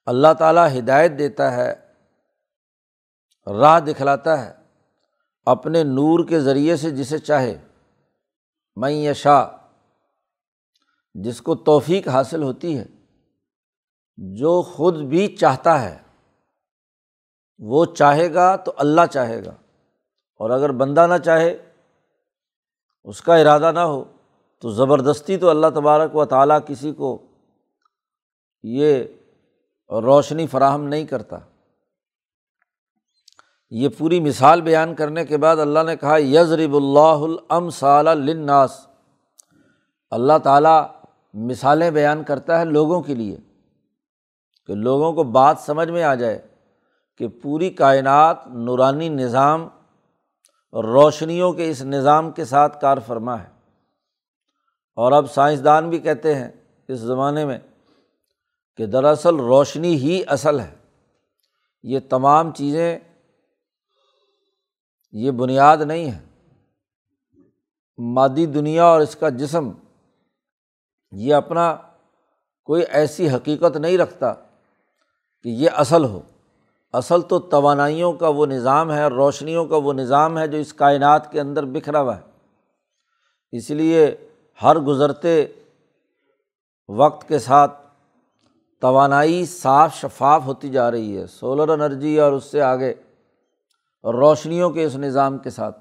اللہ تعالیٰ ہدایت دیتا ہے، راہ دکھلاتا ہے، اپنے نور کے ذریعے سے جسے چاہے۔ میں شاہ جس کو توفیق حاصل ہوتی ہے۔ جو خود بھی چاہتا ہے، وہ چاہے گا تو اللہ چاہے گا۔ اور اگر بندہ نہ چاہے، اس کا ارادہ نہ ہو، تو زبردستی تو اللہ تبارک و تعالیٰ کسی کو یہ روشنی فراہم نہیں کرتا۔ یہ پوری مثال بیان کرنے کے بعد اللہ نے کہا یزرب اللہ الم صال لناس اللہ تعالیٰ مثالیں بیان کرتا ہے لوگوں کے لیے۔ کہ لوگوں کو بات سمجھ میں آ جائے کہ پوری کائنات نورانی نظام روشنیوں کے اس نظام کے ساتھ کار فرما ہے۔ اور اب سائنسدان بھی کہتے ہیں اس زمانے میں کہ دراصل روشنی ہی اصل ہے۔ یہ تمام چیزیں، یہ بنیاد نہیں ہے۔ مادی دنیا اور اس کا جسم، یہ اپنا کوئی ایسی حقیقت نہیں رکھتا۔ کہ یہ اصل ہو۔ اصل تو توانائیوں کا وہ نظام ہے، روشنیوں کا وہ نظام ہے جو اس کائنات کے اندر بکھرا ہوا ہے۔ اس لیے ہر گزرتے وقت کے ساتھ توانائی صاف شفاف ہوتی جا رہی ہے سولر انرجی اور اس سے آگے روشنیوں کے اس نظام کے ساتھ۔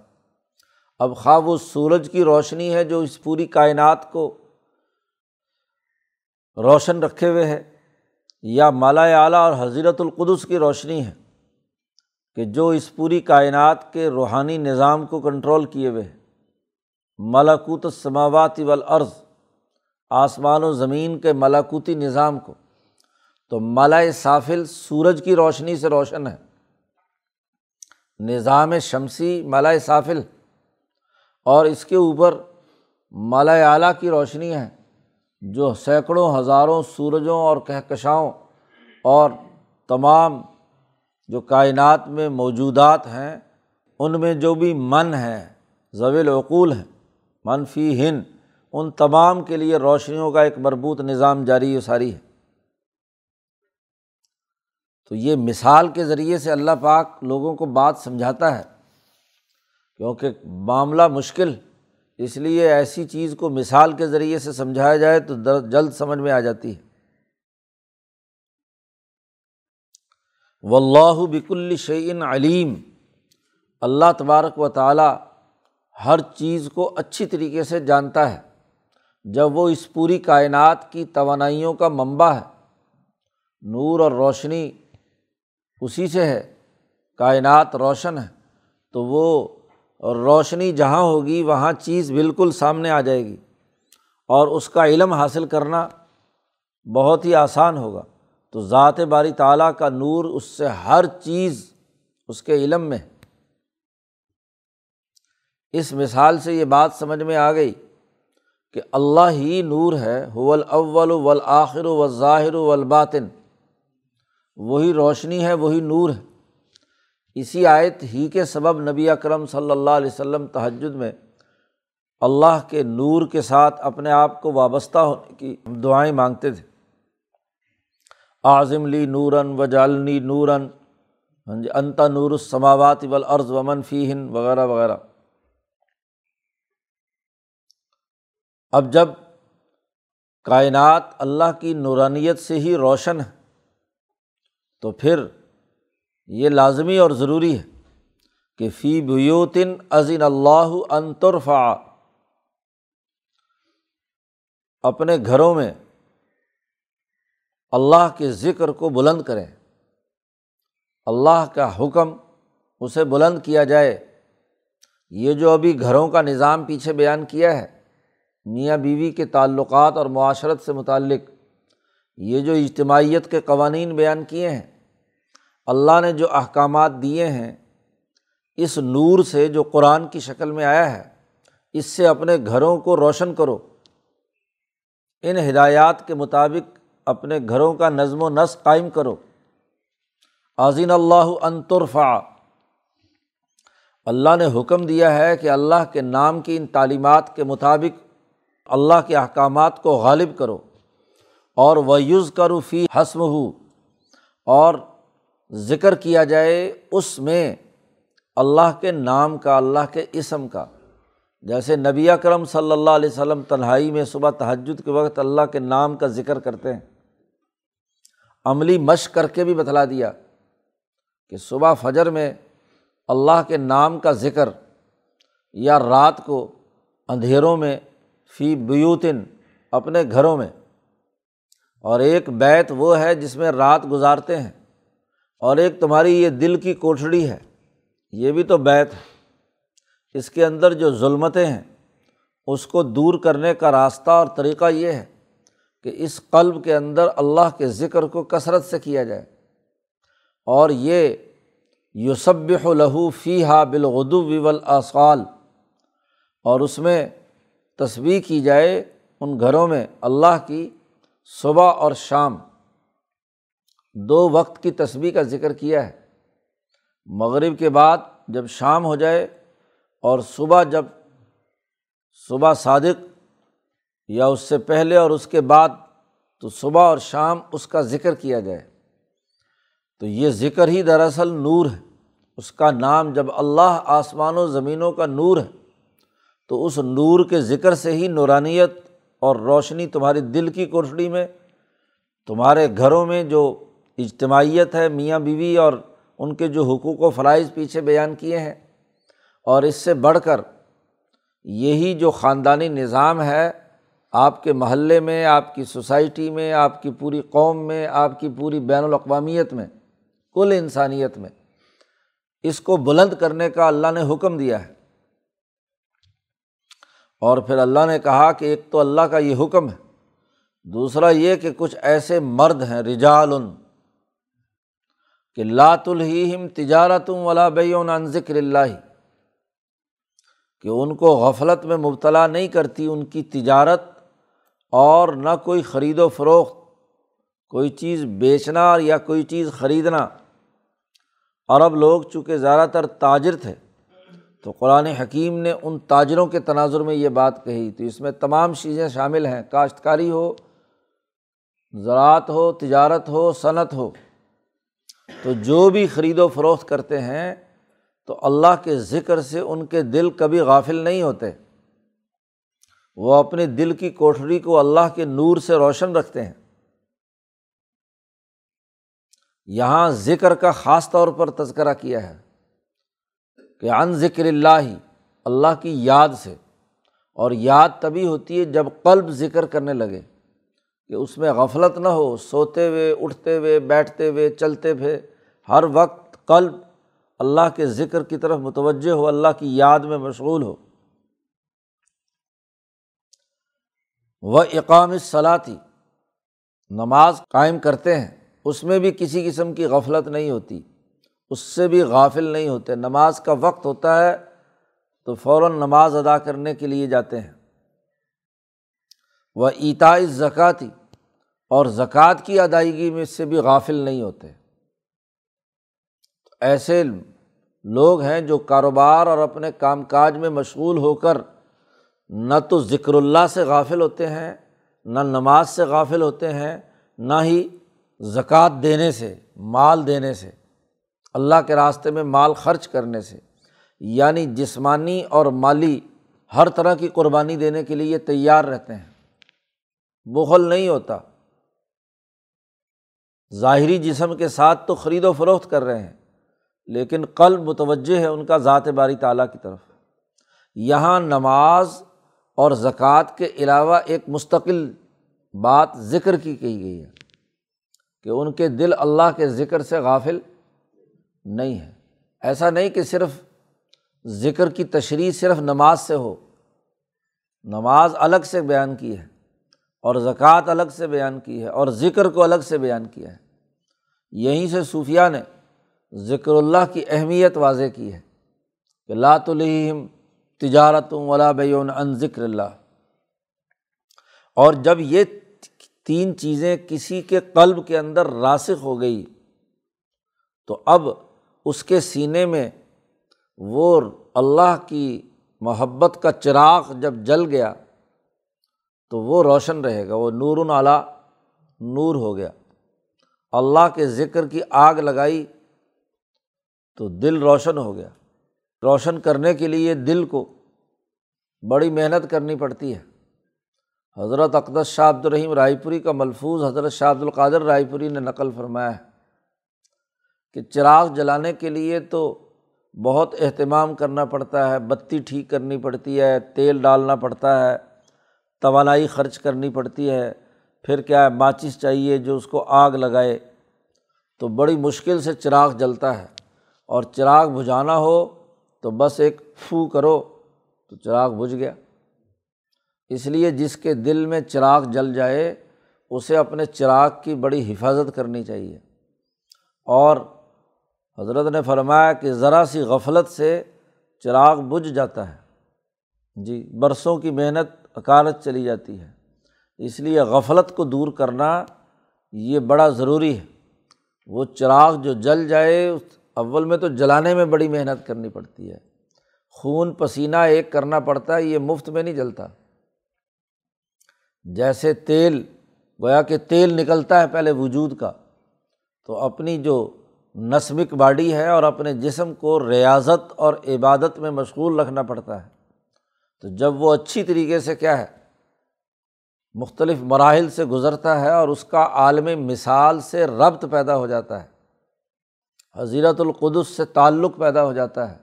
اب خواہ وہ سورج کی روشنی ہے جو اس پوری کائنات کو روشن رکھے ہوئے ہے۔ یا مالا اعلیٰ اور حضرت القدس کی روشنی ہے کہ جو اس پوری کائنات کے روحانی نظام کو کنٹرول کیے ہوئے ہے ملاکوت سماواتی والارض، آسمان و زمین کے ملاکوتی نظام کو، تو مالا صافل سورج کی روشنی سے روشن ہے۔ نظام شمسی مالا صافل اور اس کے اوپر مالا اعلیٰ کی روشنی ہے۔ جو سینکڑوں، ہزاروں سورجوں اور کہکشاؤں اور تمام جو کائنات میں موجودات ہیں، ان میں جو بھی من ہے ضویل عقول ہے منفی ہند ان تمام کے لیے روشنیوں کا ایک مربوط نظام جاری و ساری ہے۔ تو یہ مثال کے ذریعے سے اللہ پاک لوگوں کو بات سمجھاتا ہے، کیونکہ معاملہ مشکل اس لیے ایسی چیز کو مثال کے ذریعے سے سمجھایا جائے تو جلد سمجھ میں آ جاتی ہے۔ و اللہ بک الشعین علیم۔ اللہ تبارک و تعالیٰ ہر چیز کو اچھی طریقے سے جانتا ہے۔ جب وہ اس پوری کائنات کی توانائیوں کا منبع ہے، نور اور روشنی اسی سے ہے، کائنات روشن ہے، تو وہ اور روشنی جہاں ہوگی وہاں چیز بالکل سامنے آ جائے گی اور اس کا علم حاصل کرنا بہت ہی آسان ہوگا۔ تو ذات باری تعالیٰ کا نور اس سے ہر چیز اس کے علم میں۔ اس مثال سے یہ بات سمجھ میں آ گئی کہ اللہ ہی نور ہے حول اول والآخر و ظاہر والباطن۔ وہی روشنی ہے، وہی نور ہے۔ اسی آیت ہی کے سبب نبی اکرم صلی اللہ علیہ وسلم تہجد میں اللہ کے نور کے ساتھ اپنے آپ کو وابستہ ہونے کی دعائیں مانگتے تھے۔ اعظم لی نورن و جالنی نورن جی، انتا نور السماوات والارض ومن فی ہن وغیرہ وغیرہ۔ اب جب کائنات اللہ کی نورانیت سے ہی روشن ہے، تو پھر یہ لازمی اور ضروری ہے کہ فی بیوتن عظین اللہ انترفا اپنے گھروں میں اللہ کے ذکر کو بلند کریں۔ اللہ کا حکم اسے بلند کیا جائے۔ یہ جو ابھی گھروں کا نظام پیچھے بیان کیا ہے، میاں بیوی کے تعلقات اور معاشرت سے متعلق، یہ جو اجتماعیت کے قوانین بیان کیے ہیں اللہ نے جو احکامات دیے ہیں، اس نور سے جو قرآن کی شکل میں آیا ہے، اس سے اپنے گھروں کو روشن کرو۔ ان ہدایات کے مطابق اپنے گھروں کا نظم و نسق قائم کرو۔ عظیم اللہ انترفا اللہ نے حکم دیا ہے کہ اللہ کے نام کی ان تعلیمات کے مطابق اللہ کے احکامات کو غالب کرو۔ اور وہ یوز کرو فی حسم ہو اور ذکر کیا جائے اس میں اللہ کے نام کا، اللہ کے اسم کا۔ جیسے نبی کرم صلی اللہ علیہ وسلم تنہائی میں صبح تہجد کے وقت اللہ کے نام کا ذکر کرتے ہیں۔ عملی مشق کر کے بھی بتلا دیا کہ صبح فجر میں اللہ کے نام کا ذکر یا رات کو اندھیروں میں فی بیوتن اپنے گھروں میں۔ اور ایک بیت وہ ہے جس میں رات گزارتے ہیں۔ اور ایک تمہاری یہ دل کی کوٹھڑی ہے، یہ بھی تو بیت ہے۔ اس کے اندر جو ظلمتیں ہیں، اس کو دور کرنے کا راستہ اور طریقہ یہ ہے کہ اس قلب کے اندر اللہ کے ذکر کو کثرت سے کیا جائے۔ اور یہ یوسب لہو فی ہا بالغدو اصال اور اس میں تصویر کی جائے ان گھروں میں اللہ کی صبح اور شام۔ دو وقت کی تصویر کا ذکر کیا ہے۔ مغرب کے بعد جب شام ہو جائے اور صبح جب صبح صادق یا اس سے پہلے اور اس کے بعد تو صبح اور شام اس کا ذکر کیا جائے۔ تو یہ ذکر ہی دراصل نور ہے۔ اس کا نام جب اللہ آسمان و زمینوں کا نور ہے، تو اس نور کے ذکر سے ہی نورانیت اور روشنی تمہاری دل کی کوٹڑی میں، تمہارے گھروں میں جو اجتماعیت ہے، میاں بیوی اور ان کے جو حقوق و فرائض پیچھے بیان کیے ہیں۔ اور اس سے بڑھ کر یہی جو خاندانی نظام ہے، آپ کے محلے میں، آپ کی سوسائٹی میں، آپ کی پوری قوم میں، آپ کی پوری بین الاقوامیت میں، کل انسانیت میں، اس کو بلند کرنے کا اللہ نے حکم دیا ہے۔ اور پھر اللہ نے کہا کہ ایک تو اللہ کا یہ حکم ہے، دوسرا یہ کہ کچھ ایسے مرد ہیں رجال کہ لات الہم تجارت ولا بیون ذکر اللہ، کہ ان کو غفلت میں مبتلا نہیں کرتی ان کی تجارت، اور نہ کوئی خرید و فروخت، کوئی چیز بیچنا یا کوئی چیز خریدنا۔ عرب لوگ چونکہ زیادہ تر تاجر تھے، تو قرآن حکیم نے ان تاجروں کے تناظر میں یہ بات کہی۔ تو اس میں تمام چیزیں شامل ہیں، کاشتکاری ہو، زراعت ہو، تجارت ہو، صنعت ہو۔ تو جو بھی خرید و فروخت کرتے ہیں، تو اللہ کے ذکر سے ان کے دل کبھی غافل نہیں ہوتے۔ وہ اپنے دل کی کوٹھری کو اللہ کے نور سے روشن رکھتے ہیں۔ یہاں ذکر کا خاص طور پر تذکرہ کیا ہے کہ ان ذکر اللہ ہی اللہ کی یاد سے۔ اور یاد تبھی ہوتی ہے جب قلب ذکر کرنے لگے۔ کہ اس میں غفلت نہ ہو، سوتے ہوئے، اٹھتے ہوئے، بیٹھتے ہوئے، چلتے ہوئے ہر وقت قلب اللہ کے ذکر کی طرف متوجہ ہو، اللہ کی یاد میں مشغول ہو۔ وہ اقام صلاحی نماز قائم کرتے ہیں، اس میں بھی کسی قسم کی غفلت نہیں ہوتی، اس سے بھی غافل نہیں ہوتے۔ نماز کا وقت ہوتا ہے تو فوراً نماز ادا کرنے کے لیے جاتے ہیں۔ وہ ایتا زکوٰۃ اور زکوٰۃ کی ادائیگی میں اس سے بھی غافل نہیں ہوتے۔ ایسے لوگ ہیں جو کاروبار اور اپنے کام کاج میں مشغول ہو کر نہ تو ذکر اللہ سے غافل ہوتے ہیں، نہ نماز سے غافل ہوتے ہیں، نہ ہی زکوٰۃ دینے سے، مال دینے سے، اللہ کے راستے میں مال خرچ کرنے سے۔ یعنی جسمانی اور مالی ہر طرح کی قربانی دینے کے لیے تیار رہتے ہیں۔ بخل نہیں ہوتا۔ ظاہری جسم کے ساتھ تو خرید و فروخت کر رہے ہیں، لیکن قلب متوجہ ہے ان کا ذات باری تعالیٰ کی طرف۔ یہاں نماز اور زکوٰۃ کے علاوہ ایک مستقل بات ذکر کی کہی گئی ہے کہ ان کے دل اللہ کے ذکر سے غافل نہیں ہے ایسا نہیں کہ صرف ذکر کی تشریح صرف نماز سے ہو۔ نماز الگ سے بیان کی ہے۔ اور زکوٰۃ الگ سے بیان کی ہے اور ذکر کو الگ سے بیان کیا ہے۔ یہیں سے صوفیہ نے ذکر اللہ کی اہمیت واضح کی ہے کہ لات الہم تجارت ولا بیون ان ذکر اللہ۔ اور جب یہ تین چیزیں کسی کے قلب کے اندر راسخ ہو گئی تو اب اس کے سینے میں وہ اللہ کی محبت کا چراغ جب جل گیا تو وہ روشن رہے گا، وہ نور اعلیٰ نور ہو گیا۔ اللہ کے ذکر کی آگ لگائی تو دل روشن ہو گیا۔ روشن کرنے کے لیے دل کو بڑی محنت کرنی پڑتی ہے۔ حضرت اقدس شاہ عبد الرحیم رائے پوری کا ملفوظ حضرت شاہ عبد القادر رائے پوری نے نقل فرمایا ہے کہ چراغ جلانے کے لیے تو بہت اہتمام کرنا پڑتا ہے، بتی ٹھیک کرنی پڑتی ہے، تیل ڈالنا پڑتا ہے۔ توانائی خرچ کرنی پڑتی ہے، پھر کیا ہے، ماچس چاہیے جو اس کو آگ لگائے۔ تو بڑی مشکل سے چراغ جلتا ہے۔ اور چراغ بجھانا ہو تو بس ایک پھو کرو، تو چراغ بجھ گیا۔ اس لیے جس کے دل میں چراغ جل جائے، اسے اپنے چراغ کی بڑی حفاظت کرنی چاہیے۔ اور حضرت نے فرمایا کہ ذرا سی غفلت سے چراغ بجھ جاتا ہے۔ جی برسوں کی محنت اکالت چلی جاتی ہے۔ اس لیے غفلت کو دور کرنا یہ بڑا ضروری ہے۔ وہ چراغ جو جل جائے اول میں تو جلانے میں بڑی محنت کرنی پڑتی ہے۔ خون پسینہ ایک کرنا پڑتا ہے، یہ مفت میں نہیں جلتا۔ جیسے تیل، گویا کہ تیل نکلتا ہے پہلے وجود کا، تو اپنی جو نسمک باڈی ہے اور اپنے جسم کو ریاضت اور عبادت میں مشغول رکھنا پڑتا ہے۔ تو جب وہ اچھی طریقے سے کیا ہے، مختلف مراحل سے گزرتا ہے اور اس کا عالم مثال سے ربط پیدا ہو جاتا ہے، حضیرت القدس سے تعلق پیدا ہو جاتا ہے،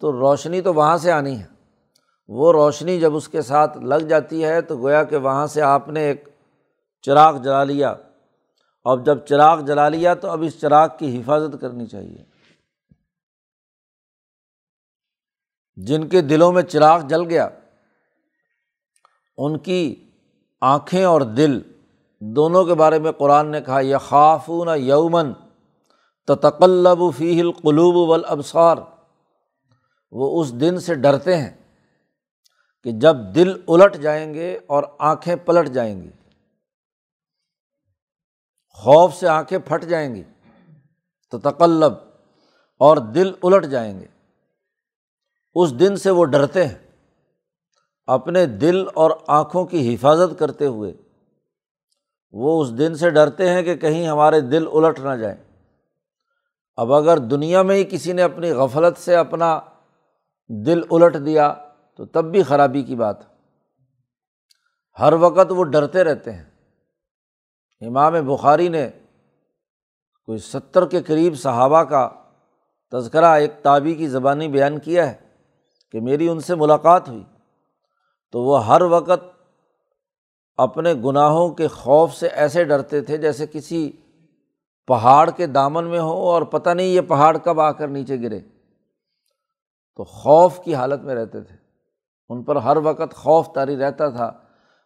تو روشنی تو وہاں سے آنی ہے۔ وہ روشنی جب اس کے ساتھ لگ جاتی ہے، تو گویا کہ وہاں سے آپ نے ایک چراغ جلا لیا۔ اور جب چراغ جلا لیا، تو اب اس چراغ کی حفاظت کرنی چاہیے۔ جن کے دلوں میں چراغ جل گیا، ان کی آنکھیں اور دل دونوں کے بارے میں قرآن نے کہا یہ خافون یومن تقلب فی القلوب والابصار۔ وہ اس دن سے ڈرتے ہیں کہ جب دل الٹ جائیں گے اور آنکھیں پلٹ جائیں گی، خوف سے آنکھیں پھٹ جائیں گی تو تقلب اور دل الٹ جائیں گے۔ اس دن سے وہ ڈرتے ہیں۔ اپنے دل اور آنکھوں کی حفاظت کرتے ہوئے۔ وہ اس دن سے ڈرتے ہیں کہ کہیں ہمارے دل الٹ نہ جائیں۔ اب اگر دنیا میں ہی کسی نے اپنی غفلت سے اپنا دل الٹ دیا تو تب بھی خرابی کی بات۔ ہر وقت وہ ڈرتے رہتے ہیں۔ امام بخاری نے کوئی ستر کے قریب صحابہ کا تذکرہ ایک تابی کی زبانی بیان کیا ہے۔ کہ میری ان سے ملاقات ہوئی۔ تو وہ ہر وقت اپنے گناہوں کے خوف سے ایسے ڈرتے تھے جیسے کسی پہاڑ کے دامن میں ہو اور پتہ نہیں یہ پہاڑ کب آ کر نیچے گرے۔ تو خوف کی حالت میں رہتے تھے۔ ان پر ہر وقت خوف طاری رہتا تھا۔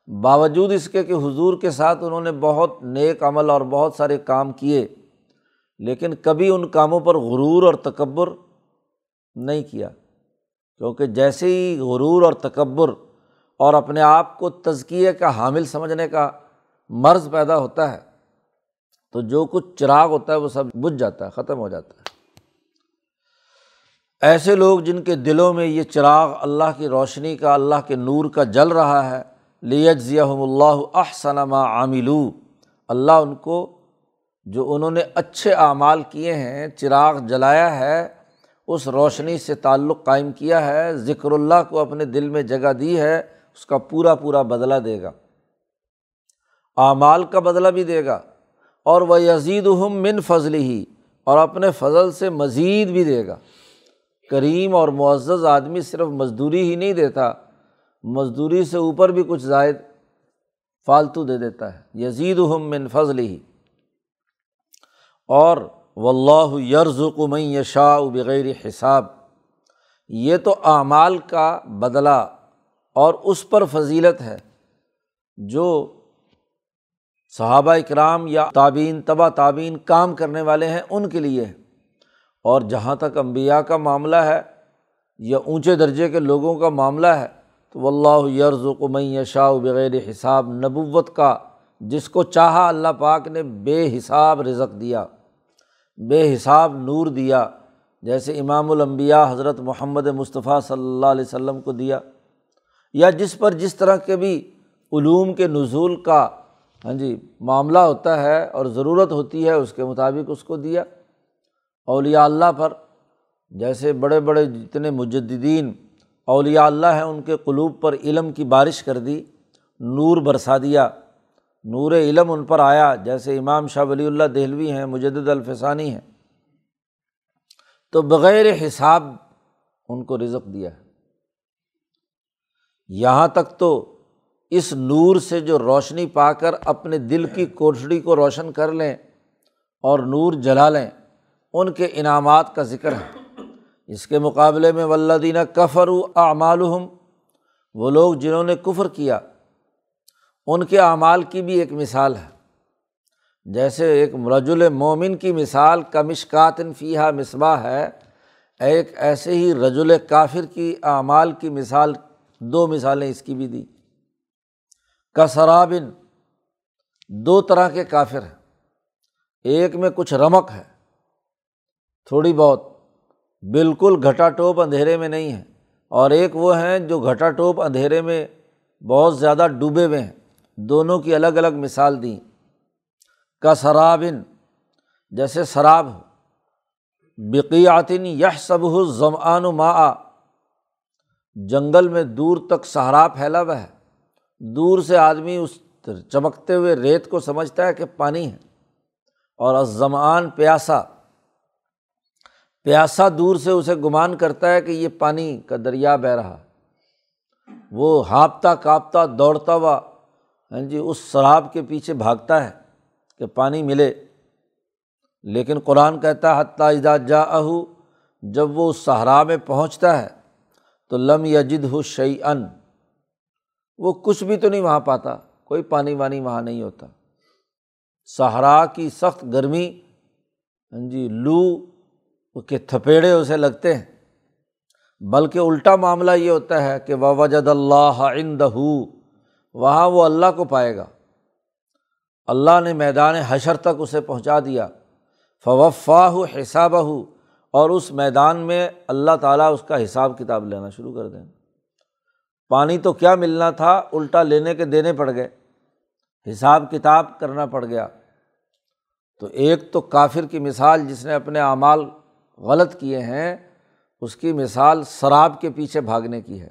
باوجود اس کے کہ حضور کے ساتھ انہوں نے بہت نیک عمل اور بہت سارے کام کیے، لیکن کبھی ان کاموں پر غرور اور تکبر نہیں کیا۔ کیونکہ جیسے ہی غرور اور تکبر اور اپنے آپ کو تزکیے کا حامل سمجھنے کا مرض پیدا ہوتا ہے، تو جو کچھ چراغ ہوتا ہے وہ سب بجھ جاتا ہے، ختم ہو جاتا ہے۔ ایسے لوگ جن کے دلوں میں یہ چراغ اللہ کی روشنی کا، اللہ کے نور کا جل رہا ہے، لیجزیہم اللہ احسنما عاملو۔ اللہ ان کو، جو انہوں نے اچھے اعمال کیے ہیں، چراغ جلایا ہے اس روشنی سے تعلق قائم کیا ہے، ذکر اللہ کو اپنے دل میں جگہ دی ہے، اس کا پورا پورا بدلہ دے گا۔ اعمال کا بدلہ بھی دے گا۔ اور وہ یزید ہم من فضل ہی اور اپنے فضل سے مزید بھی دے گا۔ کریم اور معزز آدمی صرف مزدوری ہی نہیں دیتا، مزدوری سے اوپر بھی کچھ زائد فالتو دے دیتا ہے۔ یزید ہم من فضل ہی اور و اللہ یرز من یشاء بغیر حساب۔ یہ تو اعمال کا بدلہ اور اس پر فضیلت ہے جو صحابہ اکرام یا تعبین تبا تعبین کام کرنے والے ہیں، ان کے لیے اور جہاں تک امبیا کا معاملہ ہے یا اونچے درجے کے لوگوں کا معاملہ ہے، تو اللہ یرز و یشاء بغیر حساب، نبوت کا جس کو چاہا اللہ پاک نے بے حساب رزق دیا۔ بے حساب نور دیا، جیسے امام الانبیاء حضرت محمد مصطفیٰ صلی اللہ علیہ وسلم کو دیا، یا جس پر جس طرح کے بھی علوم کے نزول کا ہاں جی معاملہ ہوتا ہے اور ضرورت ہوتی ہے، اس کے مطابق اس کو دیا۔ اولیاء اللہ پر، جیسے بڑے بڑے جتنے مجدین اولیاء اللہ ہیں، ان کے قلوب پر علم کی بارش کر دی، نور برسا دیا۔ نور علم ان پر آیا، جیسے امام شاہ ولی اللہ دہلوی ہیں مجد الفسانی ہیں۔ تو بغیر حساب ان کو رزق دیا ہے۔ یہاں تک تو اس نور سے جو روشنی پا کر اپنے دل کی کوٹڑی کو روشن کر لیں اور نور جلا لیں، ان کے انعامات کا ذکر ہے۔ اس کے مقابلے میں ولدینہ کفر و اعمالحم وہ لوگ جنہوں نے کفر کیا ان کے اعمال کی بھی ایک مثال ہے۔ جیسے ایک رجل مومن کی مثال کا مشکاتن فیحہ مصباح ہے۔ ایک ایسے ہی رجل کافر کی اعمال کی مثال، دو مثالیں اس کی بھی دی۔ کسرابن، دو طرح کے کافر ہیں۔ ایک میں کچھ رمک ہے۔ تھوڑی بہت، بالکل گھٹا ٹوپ اندھیرے میں نہیں ہے۔ اور ایک وہ ہیں جو گھٹا ٹوپ اندھیرے میں بہت زیادہ ڈوبے ہوئے ہیں۔ دونوں کی الگ الگ مثال دیں۔ کا سرابن جیسے شراب بقیاتن یہ سب ضمان و ماں جنگل میں دور تک سہارا پھیلا ہوا ہے۔ دور سے آدمی اس چمکتے ہوئے ریت کو سمجھتا ہے کہ پانی ہے۔ اور زمان پیاسا۔ پیاسا دور سے اسے گمان کرتا ہے کہ یہ پانی کا دریا بہہ رہا۔ وہ ہانپتا کانپتا دوڑتا ہوا ہاں جی اس شراب کے پیچھے بھاگتا ہے کہ پانی ملے۔ لیکن قرآن کہتا ہے، حتیٰ اجا جا اہو جب وہ اس صحرا میں پہنچتا ہے، تو لم یجد ہو شعی ان وہ کچھ بھی تو نہیں وہاں پاتا، کوئی پانی وانی وہاں نہیں ہوتا۔ صحرا کی سخت گرمی ہاں جی لو کے تھپیڑے اسے لگتے ہیں۔ بلکہ الٹا معاملہ یہ ہوتا ہے کہ وجد اللہ عندہ وہاں وہ اللہ کو پائے گا۔ اللہ نے میدان حشر تک اسے پہنچا دیا۔ فوفا ہو حساب ہو اور اس میدان میں اللہ تعالیٰ اس کا حساب کتاب لینا شروع کر دیں۔ پانی تو کیا ملنا تھا؟ الٹا لینے کے دینے پڑ گئے۔ حساب کتاب کرنا پڑ گیا۔ تو ایک تو کافر کی مثال جس نے اپنے اعمال غلط کیے ہیں، اس کی مثال شراب کے پیچھے بھاگنے کی ہے۔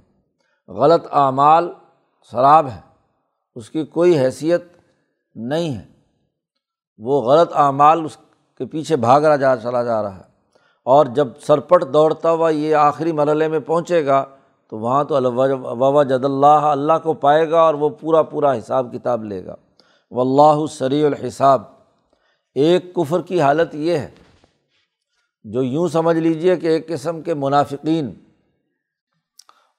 غلط اعمال شراب ہے اس کی کوئی حیثیت نہیں ہے۔ وہ غلط اعمال اس کے پیچھے بھاگ رہا جا، چلا جا رہا ہے۔ اور جب سرپٹ دوڑتا ہوا یہ آخری مرحلے میں پہنچے گا، تو وہاں تو وبا جد اللہ اللہ کو پائے گا اور وہ پورا پورا حساب کتاب لے گا۔ و اللہ سری الحساب۔ ایک کفر کی حالت یہ ہے۔ جو یوں سمجھ لیجیے کہ ایک قسم کے منافقین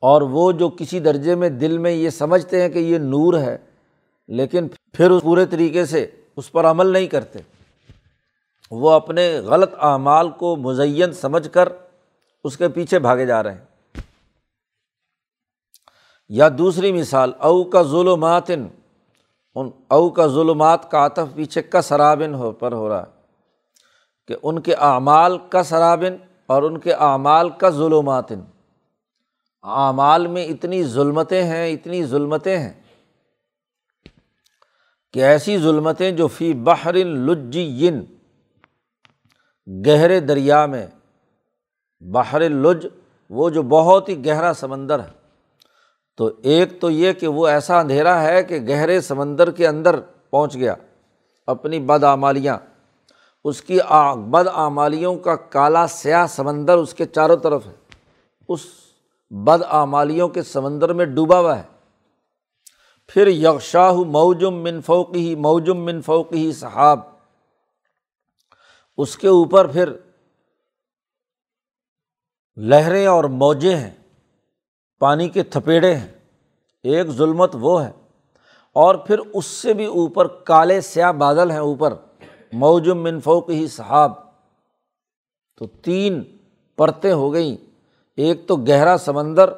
اور وہ جو کسی درجے میں دل میں یہ سمجھتے ہیں کہ یہ نور ہے، لیکن پھر اس پورے طریقے سے اس پر عمل نہیں کرتے۔ وہ اپنے غلط اعمال کو مزین سمجھ کر اس کے پیچھے بھاگے جا رہے ہیں۔ یا دوسری مثال، او کا ظلماتن، ان، او کا ظلمات کا عطف پیچھے کا سرابن ہو، پر ہو رہا ہے۔ کہ ان کے اعمال کا سرابن اور ان کے اعمال کا ظلماتن۔ اعمال میں اتنی ظلمتیں ہیں، اتنی ظلمتیں ہیں کہ ایسی ظلمتیں جو فی بحر لجین، گہرے دریا میں، بحر لج، وہ جو بہت ہی گہرا سمندر ہے۔ تو ایک تو یہ کہ وہ ایسا اندھیرا ہے کہ گہرے سمندر کے اندر پہنچ گیا، اپنی بدعمالیاں اس کی بد آمالیوں کا کالا سیاہ سمندر اس کے چاروں طرف ہے۔ اس بد آمالیوں کے سمندر میں ڈوبا ہوا ہے۔ پھر یکشاہ موجم من فوقی ہی موجم من فوقی ہی صحاب اس کے اوپر پھر لہریں اور موجیں ہیں، پانی کے تھپیڑے ہیں۔ ایک ظلمت وہ ہے۔ اور پھر اس سے بھی اوپر کالے سیاہ بادل ہیں، اوپر موجم من فوق ہی صحاب تو تین پرتیں ہو گئیں۔ ایک تو گہرا سمندر،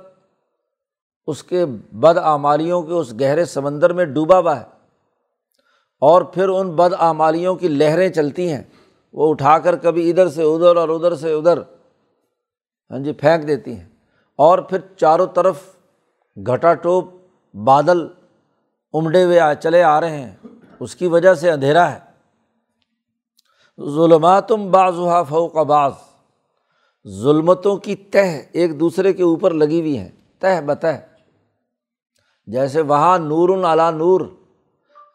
اس کے بد آمالیوں کے اس گہرے سمندر میں ڈوبا ہوا ہے۔ اور پھر ان بد آمالیوں کی لہریں چلتی ہیں، وہ اٹھا کر کبھی ادھر سے ادھر اور ادھر سے ادھر ہاں جی پھینک دیتی ہیں۔ اور پھر چاروں طرف گھٹا ٹوپ، بادل امڈے ہوئے چلے آ رہے ہیں۔ اس کی وجہ سے اندھیرا ہے۔ ظلماتم بعض فوق بعض۔ ظلمتوں کی تہ ایک دوسرے کے اوپر لگی ہوئی ہیں۔ تہ بتہ۔ جیسے وہاں نور اعلیٰ نور،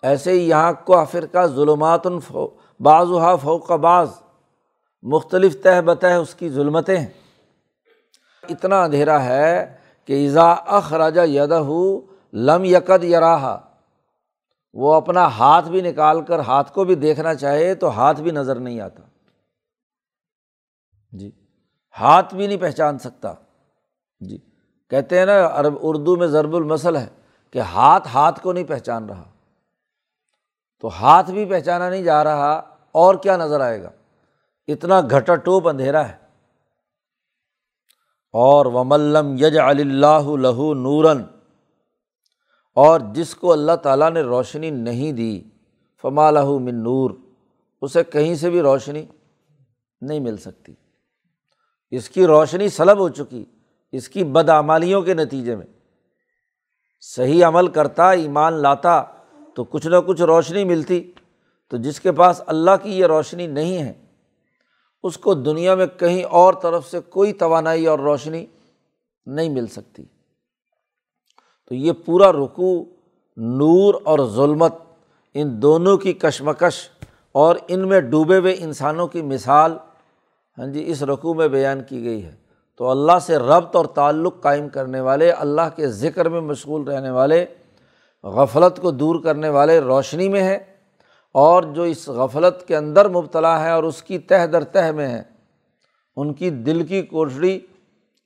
ایسے ہی یہاں کو فرقہ ظلمات بعض فوق بعض۔ مختلف تہ بتہ اس کی ظلمتیں۔ ہیں اتنا اندھیرا ہے کہ ایزا اخراجہ یدہ لم یکد یراہا۔ وہ اپنا ہاتھ بھی نکال کر ہاتھ کو بھی دیکھنا چاہے تو ہاتھ بھی نظر نہیں آتا۔ جی۔ ہاتھ بھی نہیں پہچان سکتا۔ جی کہتے ہیں نا، عرب، اردو میں ضرب المسل ہے کہ ہاتھ ہاتھ کو نہیں پہچان رہا۔ تو ہاتھ بھی پہچانا نہیں جا رہا، اور کیا نظر آئے گا؟ اتنا گھٹا ٹوپ اندھیرا ہے۔ اور وملم یج اللہ لہو نورن اور جس کو اللہ تعالیٰ نے روشنی نہیں دی، فما لہو من نور، اسے کہیں سے بھی روشنی نہیں مل سکتی۔ اس کی روشنی سلب ہو چکی، اس کی بدعمالیوں کے نتیجے میں۔ صحیح عمل کرتا، ایمان لاتا، تو کچھ نہ کچھ روشنی ملتی۔ تو جس کے پاس اللہ کی یہ روشنی نہیں ہے، اس کو دنیا میں کہیں اور طرف سے کوئی توانائی اور روشنی نہیں مل سکتی۔ تو یہ پورا رکوع، نور اور ظلمت، ان دونوں کی کشمکش اور ان میں ڈوبے ہوئے انسانوں کی مثال ہاں جی اس رقوع میں بیان کی گئی ہے۔ تو اللہ سے ربط اور تعلق قائم کرنے والے، اللہ کے ذکر میں مشغول رہنے والے، غفلت کو دور کرنے والے روشنی میں ہیں۔ اور جو اس غفلت کے اندر مبتلا ہے اور اس کی تہ در تہ میں ہے ان کی دل کی کوٹڑی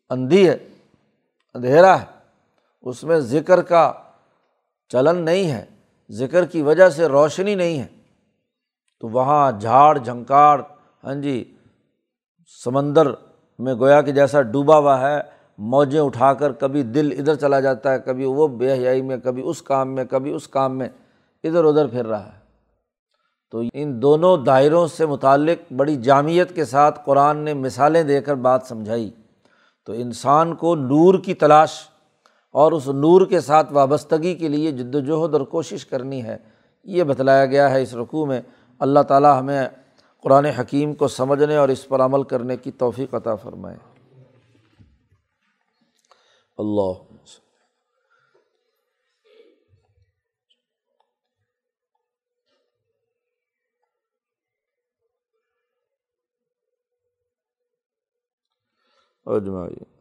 اندھی ہے، اندھیرا ہے۔ اس میں ذکر کا چلن نہیں ہے، ذکر کی وجہ سے روشنی نہیں ہے۔ تو وہاں جھاڑ جھنکاڑ ہاں جی سمندر میں گویا کہ جیسا ڈوبا ہوا ہے، موجیں اٹھا کر کبھی دل ادھر چلا جاتا ہے، کبھی وہ بے حیائی میں، کبھی اس کام میں، کبھی اس کام میں، ادھر ادھر پھر رہا ہے۔ تو ان دونوں دائروں سے متعلق بڑی جامعت کے ساتھ قرآن نے مثالیں دے کر بات سمجھائی۔ تو انسان کو نور کی تلاش اور اس نور کے ساتھ وابستگی کے لیے جد وجہد اور کوشش کرنی ہے، یہ بتلایا گیا ہے اس رقوع میں۔ اللہ تعالیٰ ہمیں قرآن حکیم کو سمجھنے اور اس پر عمل کرنے کی توفیق عطا فرمائے۔ اللہ۔ اجمائی